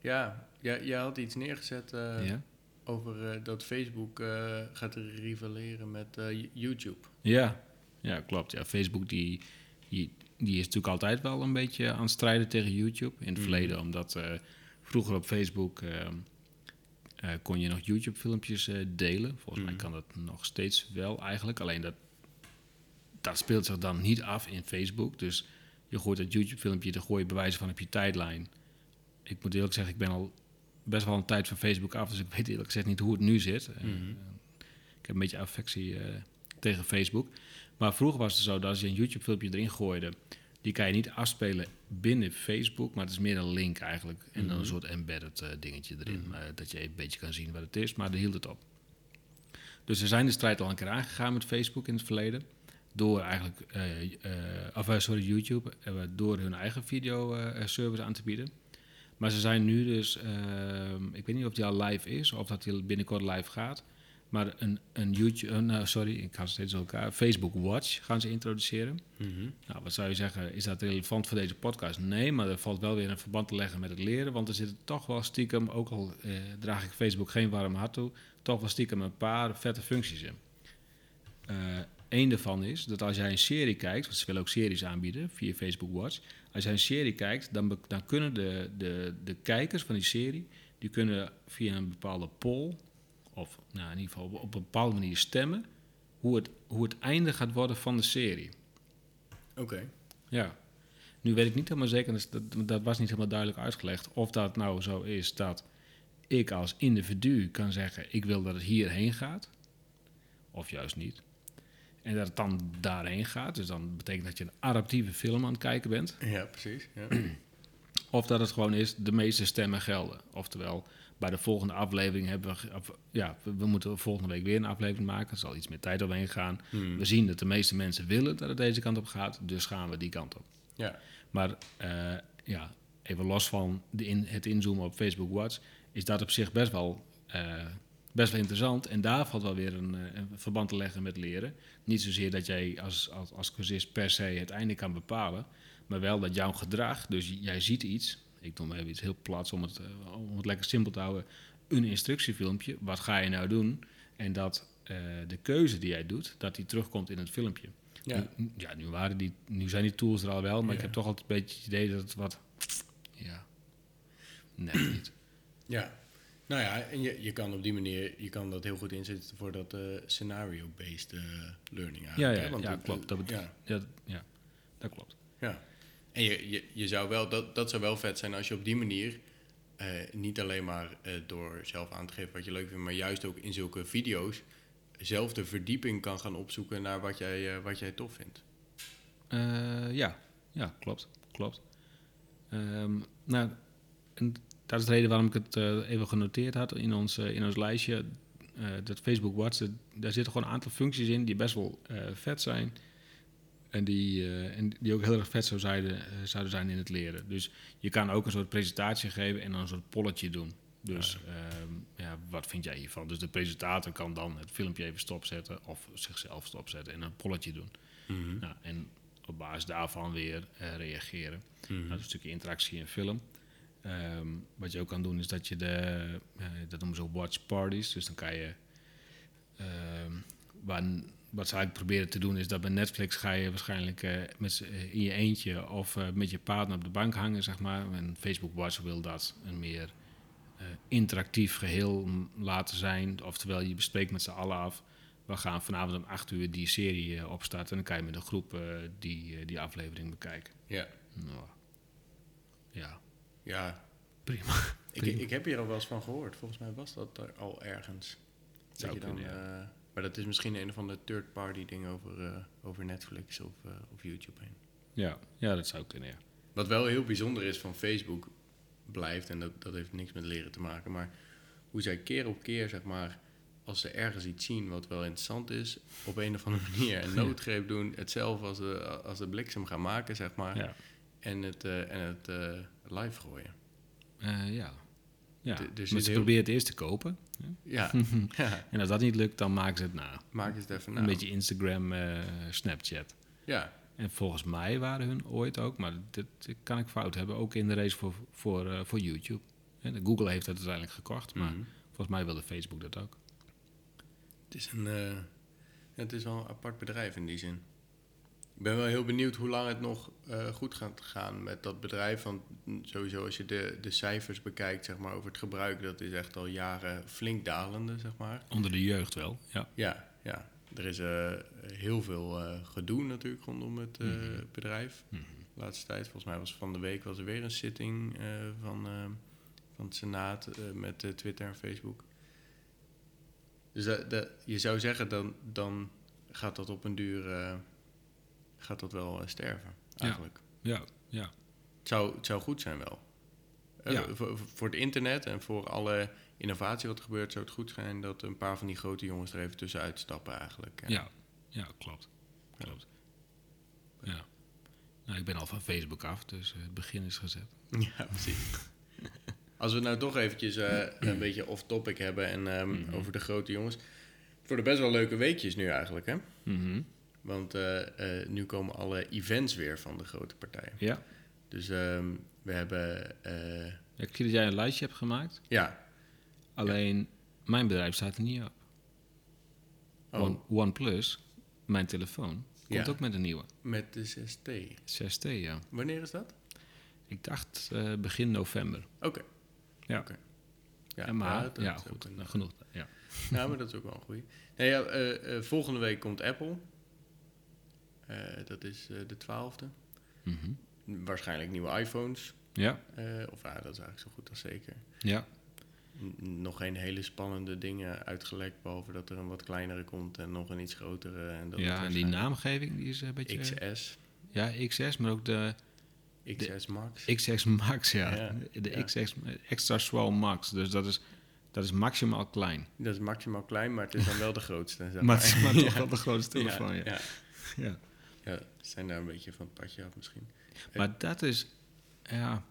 Ja, jij, jij had iets neergezet ja. Over eh, dat Facebook eh, gaat rivaleren met eh, YouTube. Ja. ja, klopt. Ja, Facebook die, die, die is natuurlijk altijd wel een beetje aan het strijden tegen YouTube. In het Mhm. verleden, omdat vroeger op Facebook eh, eh, kon je nog YouTube-filmpjes delen. Volgens mij Mhm. kan dat nog steeds wel eigenlijk. Alleen dat, dat speelt zich dan niet af in Facebook. Dus je gooit dat YouTube-filmpje, daar gooi je bewijzen van op je tijdlijn. Ik moet eerlijk zeggen, ik ben al best wel een tijd van Facebook af. Dus ik weet eerlijk gezegd niet hoe het nu zit. Eh, Mhm. ik heb een beetje affectie eh, tegen Facebook. Maar vroeger was het zo dat als je een YouTube-filmpje erin gooide, die kan je niet afspelen binnen Facebook, maar het is meer een link eigenlijk. En dan een Mhm. soort embedded eh, dingetje erin, Mhm. dat je een beetje kan zien wat het is, maar daar hield het op. Dus we zijn de strijd al een keer aangegaan met Facebook in het verleden. Door eigenlijk, of sorry, YouTube, eh, door hun eigen video-service aan te bieden. Maar ze zijn nu dus, ehm, ik weet niet of die al live is of dat die binnenkort live gaat. Maar een, een YouTube, een, eh, sorry, ik ga steeds elkaar. Facebook Watch gaan ze introduceren. Mhm. Nou, wat zou je zeggen, is dat relevant voor deze podcast? Nee, maar er valt wel weer een verband te leggen met het leren. Want er zitten toch wel stiekem, ook al eh, draag ik Facebook geen warm hart toe, toch wel stiekem een paar vette functies in. Eén daarvan is dat als jij een serie kijkt, want ze willen ook series aanbieden via Facebook Watch. Als jij een serie kijkt, dan, dan kunnen de, de, de kijkers van die serie, die kunnen via een bepaalde poll, of nou, in ieder geval op, op een bepaalde manier stemmen, hoe het, hoe het einde gaat worden van de serie. Oké. Ja. Nu weet ik niet helemaal zeker, dus dat, dat was niet helemaal duidelijk uitgelegd, of dat nou zo is dat ik als individu kan zeggen, ik wil dat het hierheen gaat, of juist niet. En dat het dan daarheen gaat, dus dan betekent dat je een adaptieve film aan het kijken bent. Ja, precies. Ja. Of dat het gewoon is, de meeste stemmen gelden. Oftewel, bij de volgende aflevering hebben we... ja, we, moeten volgende week weer een aflevering maken. Er zal iets meer tijd overheen gaan. Mhm. We zien dat de meeste mensen willen dat het deze kant op gaat. Dus gaan we die kant op. ja. Maar eh, ja, even los van de in, het inzoomen op Facebook Watch... is dat op zich best wel, eh, best wel interessant. En daar valt wel weer een, eh, een verband te leggen met leren. Niet zozeer dat jij als, als, als cursist per se het einde kan bepalen... maar wel dat jouw gedrag, dus jij ziet iets... ik noem even iets heel plats om het, eh, om het lekker simpel te houden... een instructiefilmpje, wat ga je nou doen... en dat eh, de keuze die jij doet, dat die terugkomt in het filmpje. Ja. Nu, ja, nu, waren die, nu zijn die tools er al wel, maar Ja. ik heb toch altijd een beetje het idee dat het wat... Ja, net niet. Ja. Nou ja, en je, je kan op die manier, je kan dat heel goed inzetten voor dat eh, scenario-based eh, learning Ja, eigenlijk. ja, hè? Want ja het- klopt. Dat, bet- ja, ja. ja, dat klopt. ja. En je, je, je zou wel, dat, dat zou wel vet zijn als je op die manier eh, niet alleen maar eh, door zelf aan te geven wat je leuk vindt, maar juist ook in zulke video's zelf de verdieping kan gaan opzoeken naar wat jij, eh, wat jij tof vindt. Eh, ja, ja, klopt. klopt. Ehm, nou, en dat is de reden waarom ik het eh, even genoteerd had in ons, eh, in ons lijstje. Eh, dat Facebook Watch, dat- daar zitten gewoon een aantal functies in die best wel vet zijn. En die, en die ook heel erg vet zou zouden, zouden zijn in het leren. Dus je kan ook een soort presentatie geven en dan een soort polletje doen. Dus ehm, ja, wat vind jij hiervan? Dus de presentator kan dan het filmpje even stopzetten of zichzelf stopzetten en een polletje doen. Nou, en op basis daarvan weer reageren. Mhm. Nou, dat is een stukje interactie in film. Ehm, wat je ook kan doen is dat je de, eh, dat noemen ze watch parties. Dus dan kan je, ehm, waar, wat ze eigenlijk proberen te doen is dat bij Netflix ga je waarschijnlijk eh, met, eh, in je eentje of met je partner op de bank hangen, zeg maar. En Facebook Watch wil dat een meer interactief geheel laten zijn. Oftewel, je bespreekt met z'n allen af. We gaan vanavond om 8 uur die serie opstarten. En dan kan je met een groep die, die aflevering bekijken. Ja, Nou, ja, ja. prima. Ik, Prima. ik heb hier al wel eens van gehoord. Volgens mij was dat er al ergens. Dat Zou je dan, kunnen, ja. eh, maar dat is misschien een of andere third-party ding over, eh, over Netflix of, eh, of YouTube heen. Ja, ja, dat zou kunnen, ja. Wat wel heel bijzonder is van Facebook blijft, en dat, dat heeft niks met leren te maken, maar hoe zij keer op keer, zeg maar, als ze ergens iets zien wat wel interessant is, op een of andere manier een noodgreep doen, hetzelfde als de, als de bliksem gaan maken, zeg maar, Ja, en het, eh, en het eh, live gooien. Eh, ja. ja. D- maar zit ze heel- proberen het eerst te kopen. Ja, ja En als dat niet lukt, dan maken ze het na. maak eens even na. Een beetje Instagram, Snapchat. Ja, En volgens mij waren hun ooit ook, maar dit, dit kan ik fout hebben, ook in de race voor, voor, voor YouTube. En Google heeft dat uiteindelijk gekocht, maar Mhm. volgens mij wilde Facebook dat ook. Het is, een, het is wel een apart bedrijf in die zin. Ik ben wel heel benieuwd hoe lang het nog eh, goed gaat gaan met dat bedrijf. Want sowieso als je de, de cijfers bekijkt zeg maar, over het gebruik, dat is echt al jaren flink dalende, zeg maar. Onder de jeugd wel, ja. Ja, ja. er is eh, heel veel eh, gedoe natuurlijk rondom het Mhm. bedrijf. Mhm. De laatste tijd, volgens mij was van de week was er weer een zitting van, van het Senaat met Twitter en Facebook. Dus dat, dat- je zou zeggen, dan, dan gaat dat op een duur gaat dat wel eh, sterven, eigenlijk. Ja, ja. Het, zou, het zou goed zijn wel. Eh, Ja. voor, voor het internet en voor alle innovatie wat er gebeurt, zou het goed zijn dat een paar van die grote jongens er even tussenuit stappen eigenlijk. En- Ja, ja klopt. klopt. Ja. Nou, ik ben al van Facebook af, dus eh, het begin is gezet. Ja, precies. Als we nou toch eventjes een beetje off-topic hebben en ehm, Mhm. over de grote jongens. Het worden best wel leuke weekjes nu eigenlijk, hè? Mhm. Want eh, eh, nu komen alle events weer van de grote partijen. Ja. Dus ehm, we hebben, eh, Ja, Ik zie dat jij een lijstje hebt gemaakt. ja, Alleen, mijn bedrijf staat er niet op. oh, One, OnePlus, mijn telefoon, komt Ja. ook met een nieuwe. met de 6T. 6T, ja. Wanneer is dat? Ik dacht begin november. Oké. Ja. Oké. Ja, Ja, maar, ja, goed, een- nou, genoeg. Ja. Ja, maar dat is ook wel een goeie. Nee, ja, volgende week komt Apple. Eh, dat is eh, de 12e. Mhm. Waarschijnlijk nieuwe iPhones. ja, Eh, of ja, dat is eigenlijk zo goed als zeker. ja, N- nog geen hele spannende dingen uitgelekt, behalve dat er een wat kleinere komt en nog een iets grotere. En dat ja, en die naamgeving die is een beetje... XS, Ja, XS, maar ook de XS Max. XS Max, ja. Ja, de ja. XS Extra Small Max. Dus dat is, dat is maximaal klein. Dat is maximaal klein, maar het is dan wel de grootste. Zeg Maar het is maar toch wel de grootste telefoon, ja. Ja, ja. zijn daar een beetje van het padje af misschien. Maar dat is, ja,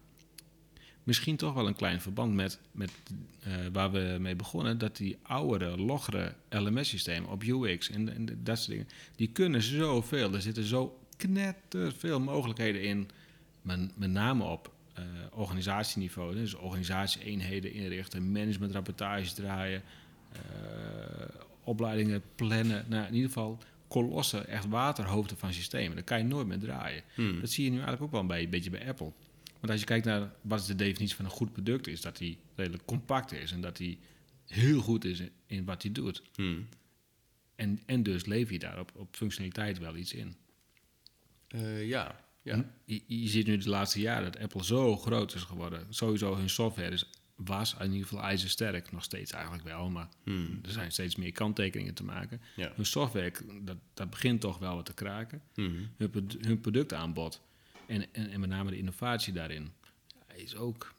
misschien toch wel een klein verband met, met eh, waar we mee begonnen. Dat die oudere, loggere LMS-systemen op UX en, en dat soort dingen, die kunnen zoveel. Er zitten zo knetterveel mogelijkheden in. Met, met name op eh, organisatieniveau. Dus organisatieeenheden inrichten, managementrapportages draaien, eh, opleidingen plannen. Nou, in ieder geval kolossen, echt waterhoofden van systemen. Daar kan je nooit meer draaien. Hmm. Dat zie je nu eigenlijk ook wel bij, een beetje bij Apple. Want als je kijkt naar wat is de definitie van een goed product, is dat die redelijk compact is en dat die heel goed is in, wat hij doet. Hmm. En, en dus lever je daar op, op functionaliteit wel iets in. Eh, ja, ja. Hm? Je, je ziet nu de laatste jaren dat Apple zo groot is geworden. Sowieso hun software is, was in ieder geval ijzersterk. Nog steeds eigenlijk wel, maar Hmm. er zijn steeds meer kanttekeningen te maken. Ja. Hun software, dat, dat begint toch wel wat te kraken. Hmm. hun, hun productaanbod en, en, en met name de innovatie daarin is ook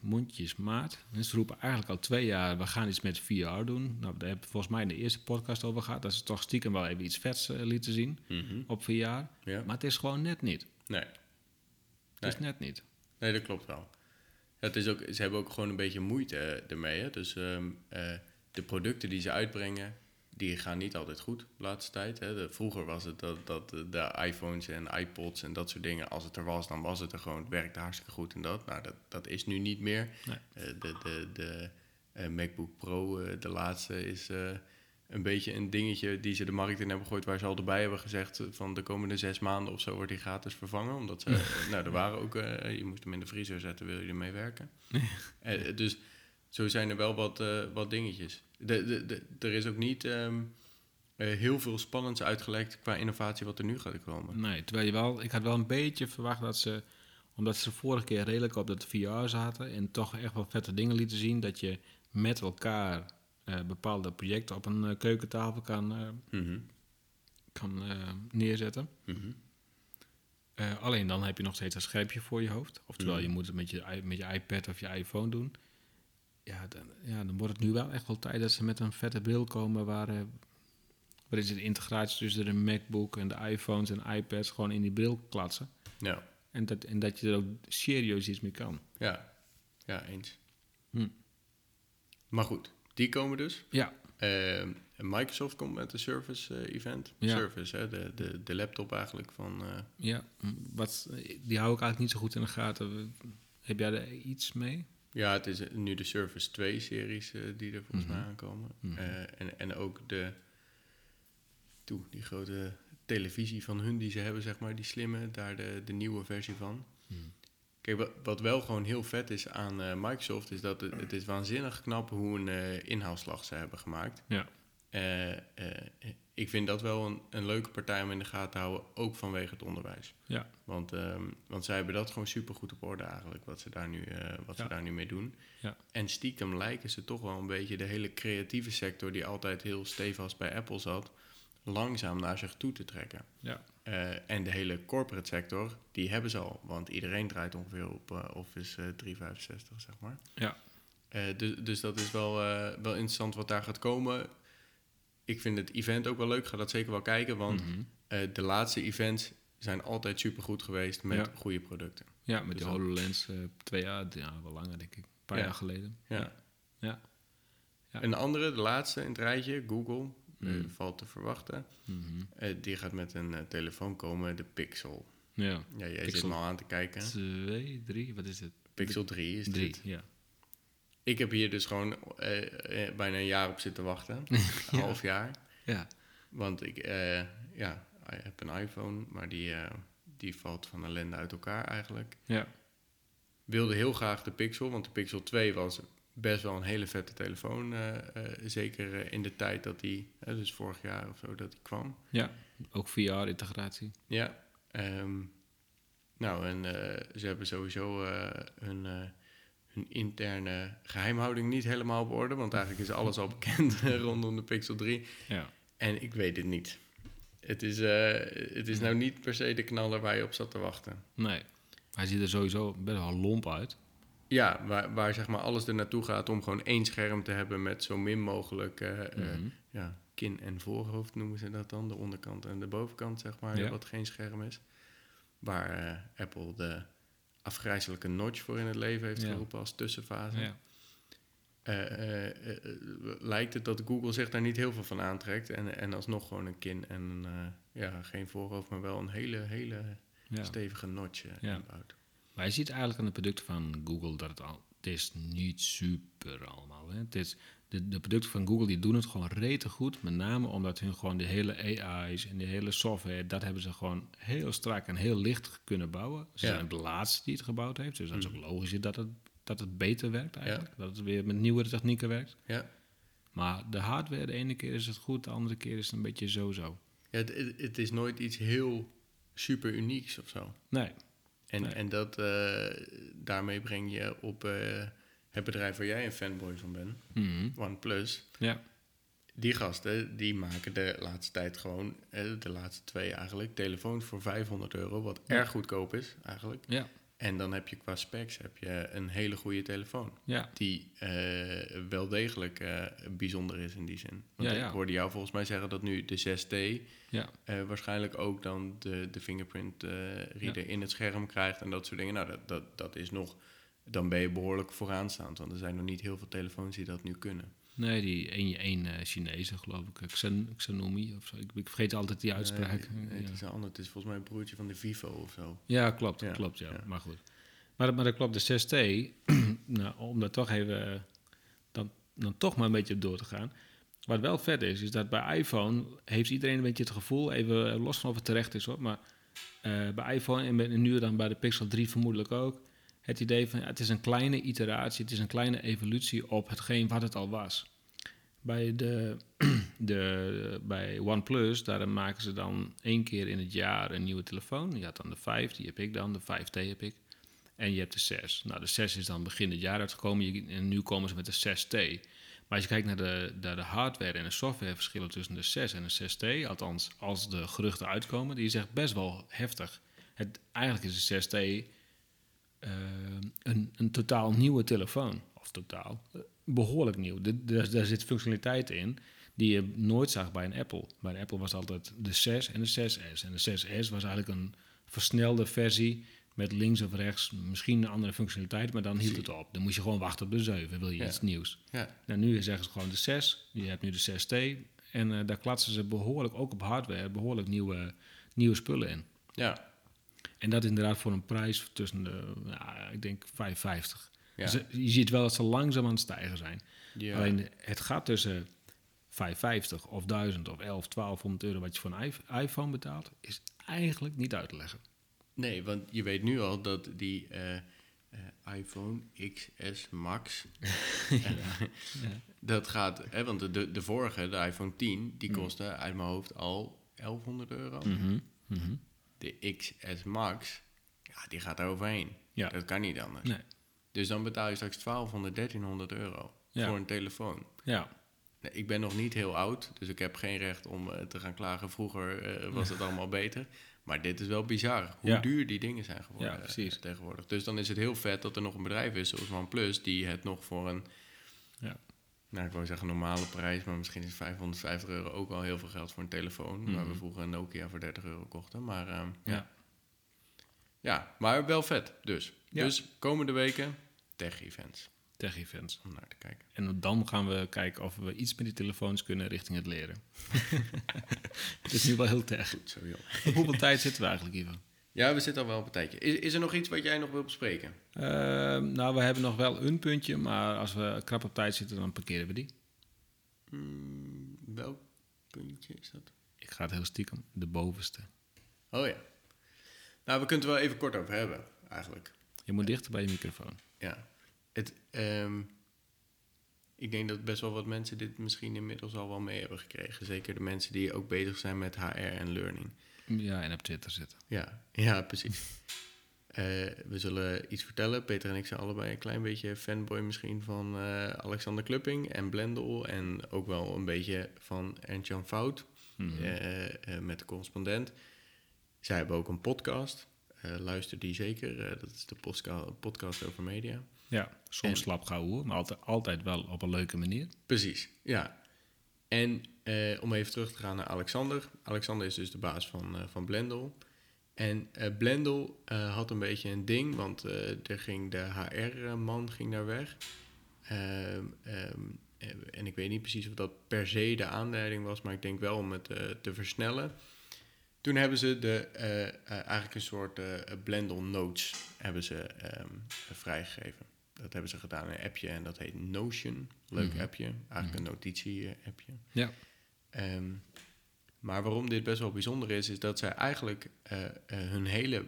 mondjesmaat. Dus ze roepen eigenlijk al twee jaar, we gaan iets met VR doen. Nou, daar hebben we volgens mij in de eerste podcast over gehad, dat ze toch stiekem wel even iets vets eh, lieten zien Mhm. op VR. Ja. Maar het is gewoon net niet. Nee. Het is net niet. Nee, dat klopt wel. Het is ook, ze hebben ook gewoon een beetje moeite ermee. Hè? Dus ehm, eh, de producten die ze uitbrengen, die gaan niet altijd goed de laatste tijd. Hè. De, vroeger was het dat, dat de, iPhones en iPods en dat soort dingen, als het er was, dan was het er gewoon. Het werkte hartstikke goed en dat. Nou, dat, dat is nu niet meer. Nee. Eh, de de, de eh, MacBook Pro, de laatste, is een beetje een dingetje die ze de markt in hebben gegooid, waar ze al erbij hebben gezegd eh, van de komende zes maanden of zo wordt die gratis vervangen. Omdat ze, eh, nou, er waren ook, eh, je moest hem in de vriezer zetten, wil je ermee werken. Dus zo zijn er wel wat, wat dingetjes. De, de, de, er is ook niet ehm, eh, heel veel spannends uitgelekt qua innovatie wat er nu gaat komen. Nee, terwijl je wel, ik had wel een beetje verwacht dat ze, omdat ze de vorige keer redelijk op dat VR zaten en toch echt wel vette dingen lieten zien, dat je met elkaar bepaalde projecten op een eh, keukentafel kan, eh, Mhm, kan eh, neerzetten. mhm. Eh, alleen dan heb je nog steeds een schermpje voor je hoofd. Oftewel, Mhm. je moet het met je, met je iPad of je iPhone doen. Ja dan, ja, dan wordt het nu wel echt wel tijd dat ze met een vette bril komen waar, eh, waarin ze de integratie tussen de MacBook en de iPhones en iPads gewoon in die bril klatsen. Ja, En dat, en dat je er ook serieus iets mee kan. ja, ja, eens. Hm. Maar goed, die komen dus. Ja, Eh, Microsoft komt met een Surface eh, event. Ja. Surface, hè, de, de, de laptop eigenlijk van... eh, ja. Wat, die hou ik eigenlijk niet zo goed in de gaten. Heb jij er iets mee? ja, het is nu de Surface 2-series eh, die er volgens Mhm. mij aankomen. Mhm. Eh, en, en ook de... Toe, die grote televisie van hun die ze hebben, zeg maar. Die slimme, daar de, de nieuwe versie van. Hm. Kijk, wat, wel gewoon heel vet is aan eh, Microsoft... is dat het, het is waanzinnig knap hoe een eh inhaalslag ze hebben gemaakt. Ja. Eh, ik vind dat wel een, een leuke partij om in de gaten te houden, ook vanwege het onderwijs. Ja. Want, ehm, want zij hebben dat gewoon super goed op orde eigenlijk, wat ze daar nu, wat Ja. ze daar nu mee doen. Ja. En stiekem lijken ze toch wel een beetje de hele creatieve sector, die altijd heel stevast bij Apple zat, langzaam naar zich toe te trekken. Ja. Eh, en de hele corporate sector, die hebben ze al. Want iedereen draait ongeveer op eh, Office eh, 365, zeg maar. Ja. Eh, dus, dus dat is wel, eh, wel interessant wat daar gaat komen. Ik vind het event ook wel leuk. Ga dat zeker wel kijken. Want Mhm. eh, de laatste events zijn altijd supergoed geweest met Ja. goede producten. Ja, met Dus die dan- HoloLens eh, twee jaar, ja, wel langer denk ik. Een paar Ja. jaar geleden. Ja. Ja. Ja. Een andere, de laatste in het rijtje, Google, eh, Mm. valt te verwachten. Mhm. Eh, die gaat met een eh, telefoon komen, de Pixel. Ja. Ja, jij zit me al aan te kijken. Twee, drie, wat is het? Pixel 3 is Drie, dit. ja. Ik heb hier dus gewoon eh, eh, bijna een jaar op zitten wachten. Een half jaar. Ja. Want ik eh, ja, heb een iPhone, maar die, die valt van ellende uit elkaar eigenlijk. Ja. Wilde heel graag de Pixel, want de Pixel 2 was best wel een hele vette telefoon. eh, eh, zeker eh, in de tijd dat die, dus vorig jaar of zo, dat die kwam. Ja. Ook VR-integratie. Ja. ehm, nou, en ze hebben sowieso hun, hun interne geheimhouding niet helemaal op orde. Want eigenlijk is alles al bekend rondom de Pixel 3. Ja. En ik weet het niet. Het is, het is nou niet per se de knaller waar je op zat te wachten. Nee. Hij ziet er sowieso best wel lomp uit. Ja, waar, waar zeg maar alles er naartoe gaat om gewoon één scherm te hebben met zo min mogelijk eh, eh, Mhm. ja, kin- en voorhoofd noemen ze dat dan. De onderkant en de bovenkant, zeg maar, Ja. wat geen scherm is. Waar eh, Apple de afgrijzelijke notch voor in het leven heeft Ja. geroepen als tussenfase. Ja. Lijkt het dat Google zich daar niet heel veel van aantrekt. En, en alsnog gewoon een kin en ja, geen voorhoofd, maar wel een hele, hele Ja. stevige notch Ja. inbouwt. Maar je ziet eigenlijk aan de producten van Google dat het al... Het is niet super allemaal. Hè. Het is, de, de producten van Google die doen het gewoon rete goed. Met name omdat hun gewoon de hele AI's en de hele software... dat hebben ze gewoon heel strak en heel licht kunnen bouwen. Ze Ja. zijn de laatste die het gebouwd heeft. Dus dat is Mhm. ook logisch dat het, dat het beter werkt eigenlijk. Dat het weer met nieuwere technieken werkt. Ja. Maar de hardware, de ene keer is het goed... de andere keer is het een beetje zo-zo. Ja, het, het- het is nooit iets heel super unieks of zo. Nee. En, Nee. en dat, eh, daarmee breng je op eh, het bedrijf waar jij een fanboy van bent, Mhm. OnePlus. Ja. Die gasten, die maken de laatste tijd gewoon, eh, de laatste twee eigenlijk, telefoons voor 500 euro, wat Ja. erg goedkoop is eigenlijk. Ja. En dan heb je qua specs heb je een hele goede telefoon. Ja. Die eh, wel degelijk eh, bijzonder is in die zin. Want Ja, ik ja. hoorde jou volgens mij zeggen dat nu de 6T Ja. eh, waarschijnlijk ook dan de, de fingerprint reader in het scherm krijgt en dat soort dingen. Nou, dat, dat, dat is nog, dan ben je behoorlijk vooraanstaand, want er zijn nog niet heel veel telefoons die dat nu kunnen. Nee, die één, één eh, Chinese, geloof ik. Xen, Xenomi of zo. Ik, ik vergeet altijd die uitspraak. Nee, nee, ja. het is een ander. Het is volgens mij een broertje van de Vivo of zo. Ja, klopt, Ja, klopt, ja. ja. Maar goed. Maar, maar dat klopt, de 6T, nou, om daar toch even, eh, dan, dan toch maar een beetje op door te gaan. Wat wel vet is, is dat bij iPhone heeft iedereen een beetje het gevoel, even los van of het terecht is hoor, maar eh, bij iPhone en, en nu dan bij de Pixel 3 vermoedelijk ook, het idee van het is een kleine iteratie, het is een kleine evolutie op hetgeen wat het al was. Bij, de, de, bij OnePlus, daar maken ze dan één keer in het jaar een nieuwe telefoon. Je had dan de 5, die heb ik dan, de 5T heb ik. En je hebt de 6. Nou, de 6 is dan begin het jaar uitgekomen en nu komen ze met de 6T. Maar als je kijkt naar de, naar de hardware en de softwareverschillen tussen de 6 en de 6T, althans als de geruchten uitkomen, die is echt best wel heftig. Het, eigenlijk is de 6T eh, een, een totaal nieuwe telefoon. Of totaal, eh, behoorlijk nieuw. De- de- daar zit functionaliteit in die je nooit zag bij een Apple. Bij een Apple was altijd de 6 en de 6S. En de 6S was eigenlijk een versnelde versie met links of rechts misschien een andere functionaliteit, maar dan hield het op. Dan moest je gewoon wachten op de 7, wil je Ja. iets nieuws. Ja, Nou, nu zeggen ze gewoon de 6. Je hebt nu de 6T. En eh, daar klatsen ze behoorlijk, ook op hardware, behoorlijk nieuwe, nieuwe spullen in. ja, En dat inderdaad voor een prijs tussen de, ja, ik denk 5,50. ja. Dus, eh, je ziet wel dat ze langzaam aan het stijgen zijn. ja. Alleen het gaat tussen 5,50 of 1000 of 11, 1200 euro wat je voor een iPhone betaalt, is eigenlijk niet uit te leggen. Nee, want je weet nu al dat die eh, eh, iPhone XS Max, dat gaat, hè, want de, de vorige, de iPhone 10, die kostte uit mijn hoofd al 1100 euro. Mhm, mhm. De XS Max, ja, die gaat er overheen. Ja. Dat kan niet anders. Nee. Dus dan betaal je straks 1200, 1300 euro Ja. voor een telefoon. Ja, Nee, ik ben nog niet heel oud, dus ik heb geen recht om eh, te gaan klagen. Vroeger eh, was het allemaal beter. Maar dit is wel bizar, hoe Ja. duur die dingen zijn geworden Ja, precies. eh, tegenwoordig. Dus dan is het heel vet dat er nog een bedrijf is zoals OnePlus... die het nog voor een, ja. Nou ik wou zeggen normale prijs... maar misschien is 550 euro ook al heel veel geld voor een telefoon... waar we Mhm. vroeger een Nokia voor 30 euro kochten. Maar ehm, ja. Ja. ja. maar wel vet dus. Ja. Dus komende weken tech-events tech-events. om naar te kijken. En dan gaan we kijken of we iets met die telefoons kunnen richting het leren. het is nu wel heel tech. Goed zo, joh. Op hoeveel tijd zitten we eigenlijk, Ivan? Ja, we zitten al wel op een tijdje. Is, is er nog iets wat jij nog wilt bespreken? Ehm, nou, we hebben nog wel een puntje, maar als we krap op tijd zitten, dan parkeren we die. Hmm, welk puntje is dat? Ik ga het heel stiekem, de bovenste. Oh ja. Nou, we kunnen het wel even kort over hebben, eigenlijk. Je moet dichter bij je microfoon. Ja. Het, ehm, ik denk dat best wel wat mensen dit misschien inmiddels al wel mee hebben gekregen. Zeker de mensen die ook bezig zijn met HR en learning. Ja, en op Twitter zitten. Ja, ja precies. Eh, we zullen iets vertellen. Peter en ik zijn allebei een klein beetje fanboy misschien van eh, Alexander Klupping en Blendel. En ook wel een beetje van Ernst-Jan Fout. Mhm. eh, met de correspondent. Zij hebben ook een podcast. Luister die zeker. Dat is de podcast over media. Ja, soms En- slap gauw maar altijd, altijd wel op een leuke manier. Precies, ja. En eh, om even terug te gaan naar Alexander. Alexander is dus de baas van, eh, van Blendel. En eh, Blendel had een beetje een ding, want er ging de HR-man ging daar weg. Ehm, ehm, eh, en ik weet niet precies of dat per se de aanleiding was, maar ik denk wel om het te versnellen. Toen hebben ze de, eigenlijk een soort Blendel Notes hebben ze, ehm, vrijgegeven. Dat hebben ze gedaan in een appje en dat heet Notion. Leuk Mhm. appje, eigenlijk een notitie-appje. Ja. Ehm, maar waarom dit best wel bijzonder is, is dat zij eigenlijk eh, eh, hun hele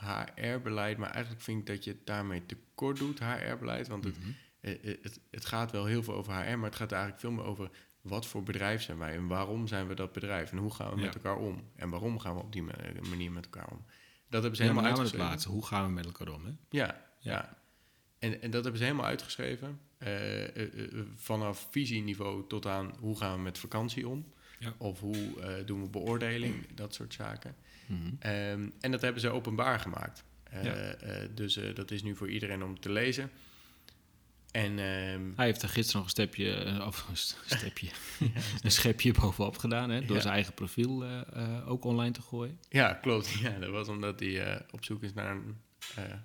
HR-beleid, maar eigenlijk vind ik dat je het daarmee tekort doet, HR-beleid. Want het, Mhm. eh, het, het gaat wel heel veel over HR, maar het gaat eigenlijk veel meer over wat voor bedrijf zijn wij en waarom zijn we dat bedrijf en hoe gaan we Ja. met elkaar om en waarom gaan we op die ma- manier met elkaar om. Dat hebben ze Ja, helemaal uitgeschreven. laatste. Hoe gaan we met elkaar om? Hè? Ja, ja. Ja. En, en dat hebben ze helemaal uitgeschreven. Eh, vanaf visieniveau tot aan hoe gaan we met vakantie om. Ja. Of hoe doen we beoordeling, dat soort zaken. Mhm. Ehm, en dat hebben ze openbaar gemaakt. Ja. dus dat is nu voor iedereen om te lezen. En ehm, Hij heeft er gisteren nog een stepje, of een st- stepje, een schepje bovenop gedaan, hè, door zijn eigen profiel ook online te gooien. ja, klopt. Ja, dat was omdat hij op zoek is naar een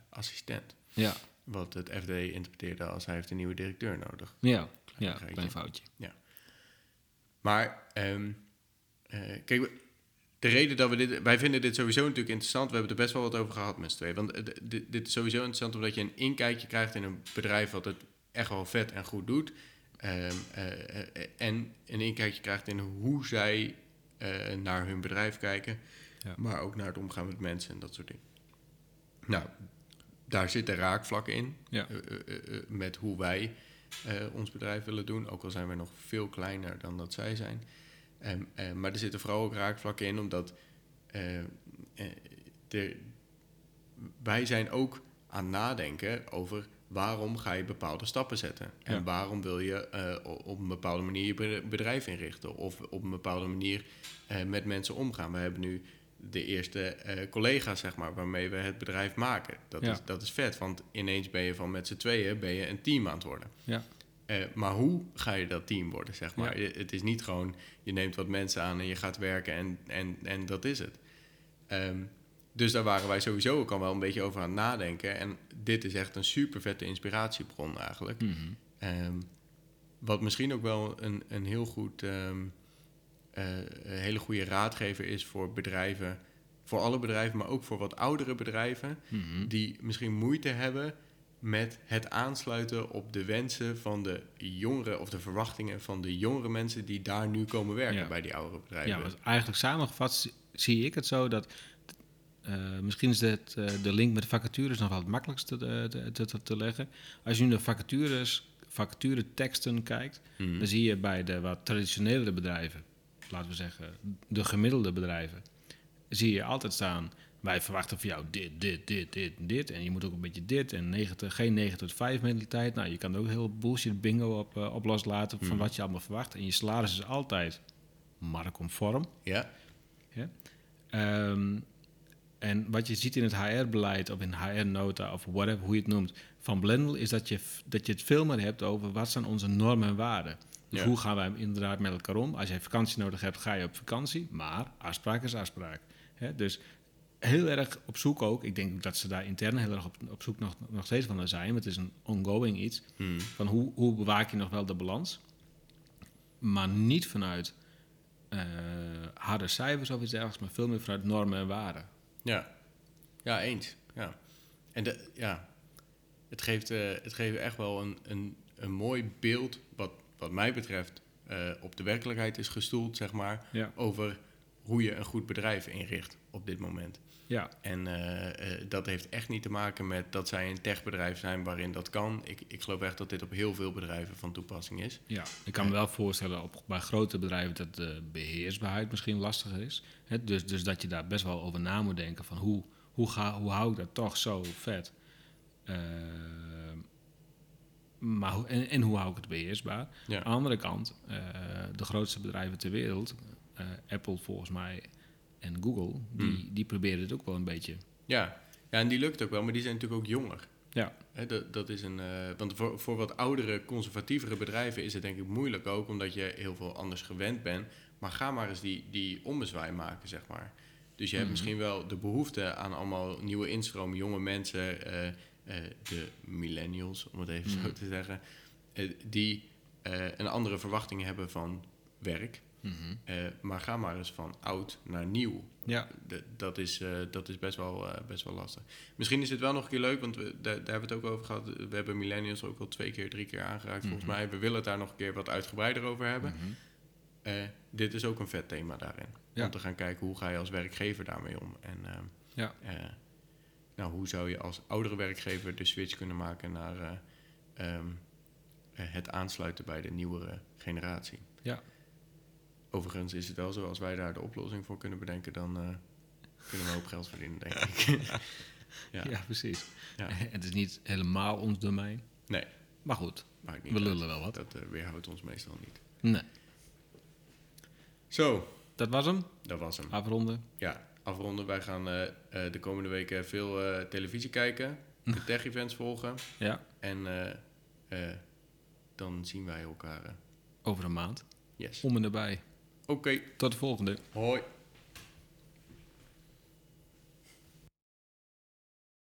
assistent. Ja, wat het FD interpreteerde als hij heeft een nieuwe directeur nodig. Ja, Klein ja klein foutje. Maar ehm, eh, kijk, de reden dat we dit... Wij vinden dit sowieso natuurlijk interessant. We hebben er best wel wat over gehad met z'n tweeën. Want eh, dit, dit is sowieso interessant omdat je een inkijkje krijgt in een bedrijf... wat het echt wel vet en goed doet. Ehm, eh, en een inkijkje krijgt in hoe zij naar hun bedrijf kijken. Ja. Maar ook naar het omgaan met mensen en dat soort dingen. Nou, daar zitten raakvlakken in. Ja. eh, eh, eh, met hoe wij ons bedrijf willen doen. Ook al zijn we nog veel kleiner dan dat zij zijn. Ehm, eh, maar er zitten vooral ook raakvlakken in, omdat er- wij zijn ook aan nadenken over waarom ga je bepaalde stappen zetten. En Ja. waarom wil je op een bepaalde manier je be- bedrijf inrichten. Of op een bepaalde manier met mensen omgaan. We hebben nu de eerste eh, collega's, zeg maar, waarmee we het bedrijf maken. Dat, Ja. is, dat is vet, want ineens ben je van met z'n tweeën ben je een team aan het worden. Ja. Eh, maar hoe ga je dat team worden, zeg maar? Ja. Je- Het is niet gewoon, je neemt wat mensen aan en je gaat werken en, en, en dat is het. Ehm, dus daar waren wij sowieso ook al wel een beetje over aan het nadenken. En dit is echt een super vette inspiratiebron eigenlijk. Mhm. Ehm, wat misschien ook wel een, een heel goed, ehm, eh, een hele goede raadgever is voor bedrijven, voor alle bedrijven, maar ook voor wat oudere bedrijven, Mhm. die misschien moeite hebben met het aansluiten op de wensen van de jongeren of de verwachtingen van de jongere mensen die daar nu komen werken Ja. bij die oudere bedrijven. Ja, want eigenlijk samengevat zie- ik het zo dat... eh, misschien is het, eh, de link met de vacatures nog wel het makkelijkste te, te, te, leggen. Als je nu naar vacatures, vacatureteksten kijkt... Mhm. dan zie je bij de wat traditionele bedrijven... laten we zeggen, de gemiddelde bedrijven... zie je altijd staan... wij verwachten van jou dit, dit, dit, dit, dit... en je moet ook een beetje dit... en 9 geen 9 tot 5 mentaliteit. Nou, je kan er ook heel bullshit bingo op, eh, op loslaten... van Mhm. wat je allemaal verwacht. En je salaris is altijd marktconform... Ja, Ehm, en wat je ziet in het HR-beleid of in HR-nota of whatever, hoe je het noemt, van Blendel, is dat je, dat je het veel meer hebt over wat zijn onze normen en waarden. Dus Ja. hoe gaan wij inderdaad met elkaar om? Als jij vakantie nodig hebt, ga je op vakantie, maar afspraak is afspraak. Hè? Dus heel erg op zoek ook, ik denk dat ze daar intern heel erg op, op zoek nog, nog steeds van zijn, maar het is een ongoing iets, Mhm. van hoe, hoe bewaak je nog wel de balans, maar niet vanuit eh, harde cijfers of iets dergelijks, maar veel meer vanuit normen en waarden. ja. ja eens. Ja. En de, ja, het geeft, eh, het geeft echt wel een, een, een mooi beeld, wat, wat mij betreft, eh, op de werkelijkheid is gestoeld, zeg maar, Ja. over hoe je een goed bedrijf inricht op dit moment. Ja, En eh, eh, dat heeft echt niet te maken met dat zij een techbedrijf zijn waarin dat kan. Ik, ik geloof echt dat dit op heel veel bedrijven van toepassing is. ja. ik kan me wel voorstellen op, bij grote bedrijven dat de beheersbaarheid misschien lastiger is. Hè? Dus, dus dat je daar best wel over na moet denken van hoe, hoe, ga, hoe hou ik dat toch zo vet? Maar, en, en hoe hou ik het beheersbaar? Ja. Aan de andere kant, eh, de grootste bedrijven ter wereld, eh, Apple volgens mij en Google, die, Hmm. die proberen het ook wel een beetje. Ja. ja, en die lukt ook wel, maar die zijn natuurlijk ook jonger. Ja, dat, dat is een, eh, want voor, voor wat oudere, conservatievere bedrijven is het denk ik moeilijk ook, omdat je heel veel anders gewend bent. Maar ga maar eens die, die ommezwaai maken, zeg maar. Dus je hebt Mhm. misschien wel de behoefte aan allemaal nieuwe instroom, jonge mensen, de millennials, om het even zo Mhm. te zeggen, eh, die eh, een andere verwachting hebben van werk. Mhm. Eh, maar ga maar eens van oud naar nieuw. ja. D- dat is, eh, dat is best, wel, eh, best wel lastig. Misschien is het wel nog een keer leuk, want we, daar, daar hebben we het ook over gehad. We hebben millennials ook al twee keer, drie keer aangeraakt volgens Mhm. mij. We willen het daar nog een keer wat uitgebreider over hebben. Mhm. Eh, dit is ook een vet thema daarin. Ja. Om te gaan kijken hoe ga je als werkgever daarmee om. En ehm, Ja. Nou, hoe zou je als oudere werkgever de switch kunnen maken naar eh, ehm, eh, het aansluiten bij de nieuwere generatie. Ja. Overigens is het wel zo, als wij daar de oplossing voor kunnen bedenken, dan eh, kunnen we hoop geld verdienen, denk ik. Ja. Ja. precies. Ja. Het is niet helemaal ons domein. Nee. Maar goed, Maakt niet we uit. lullen wel wat. Dat weerhoudt ons meestal niet. Nee, Zo, dat was hem. dat was hem. Afronden. Ja, afronden. Wij gaan eh, eh, de komende weken veel eh, televisie kijken, de tech-events volgen. Ja, En dan zien wij elkaar. over een maand. yes. Om en erbij. Oké, Tot de volgende. hoi.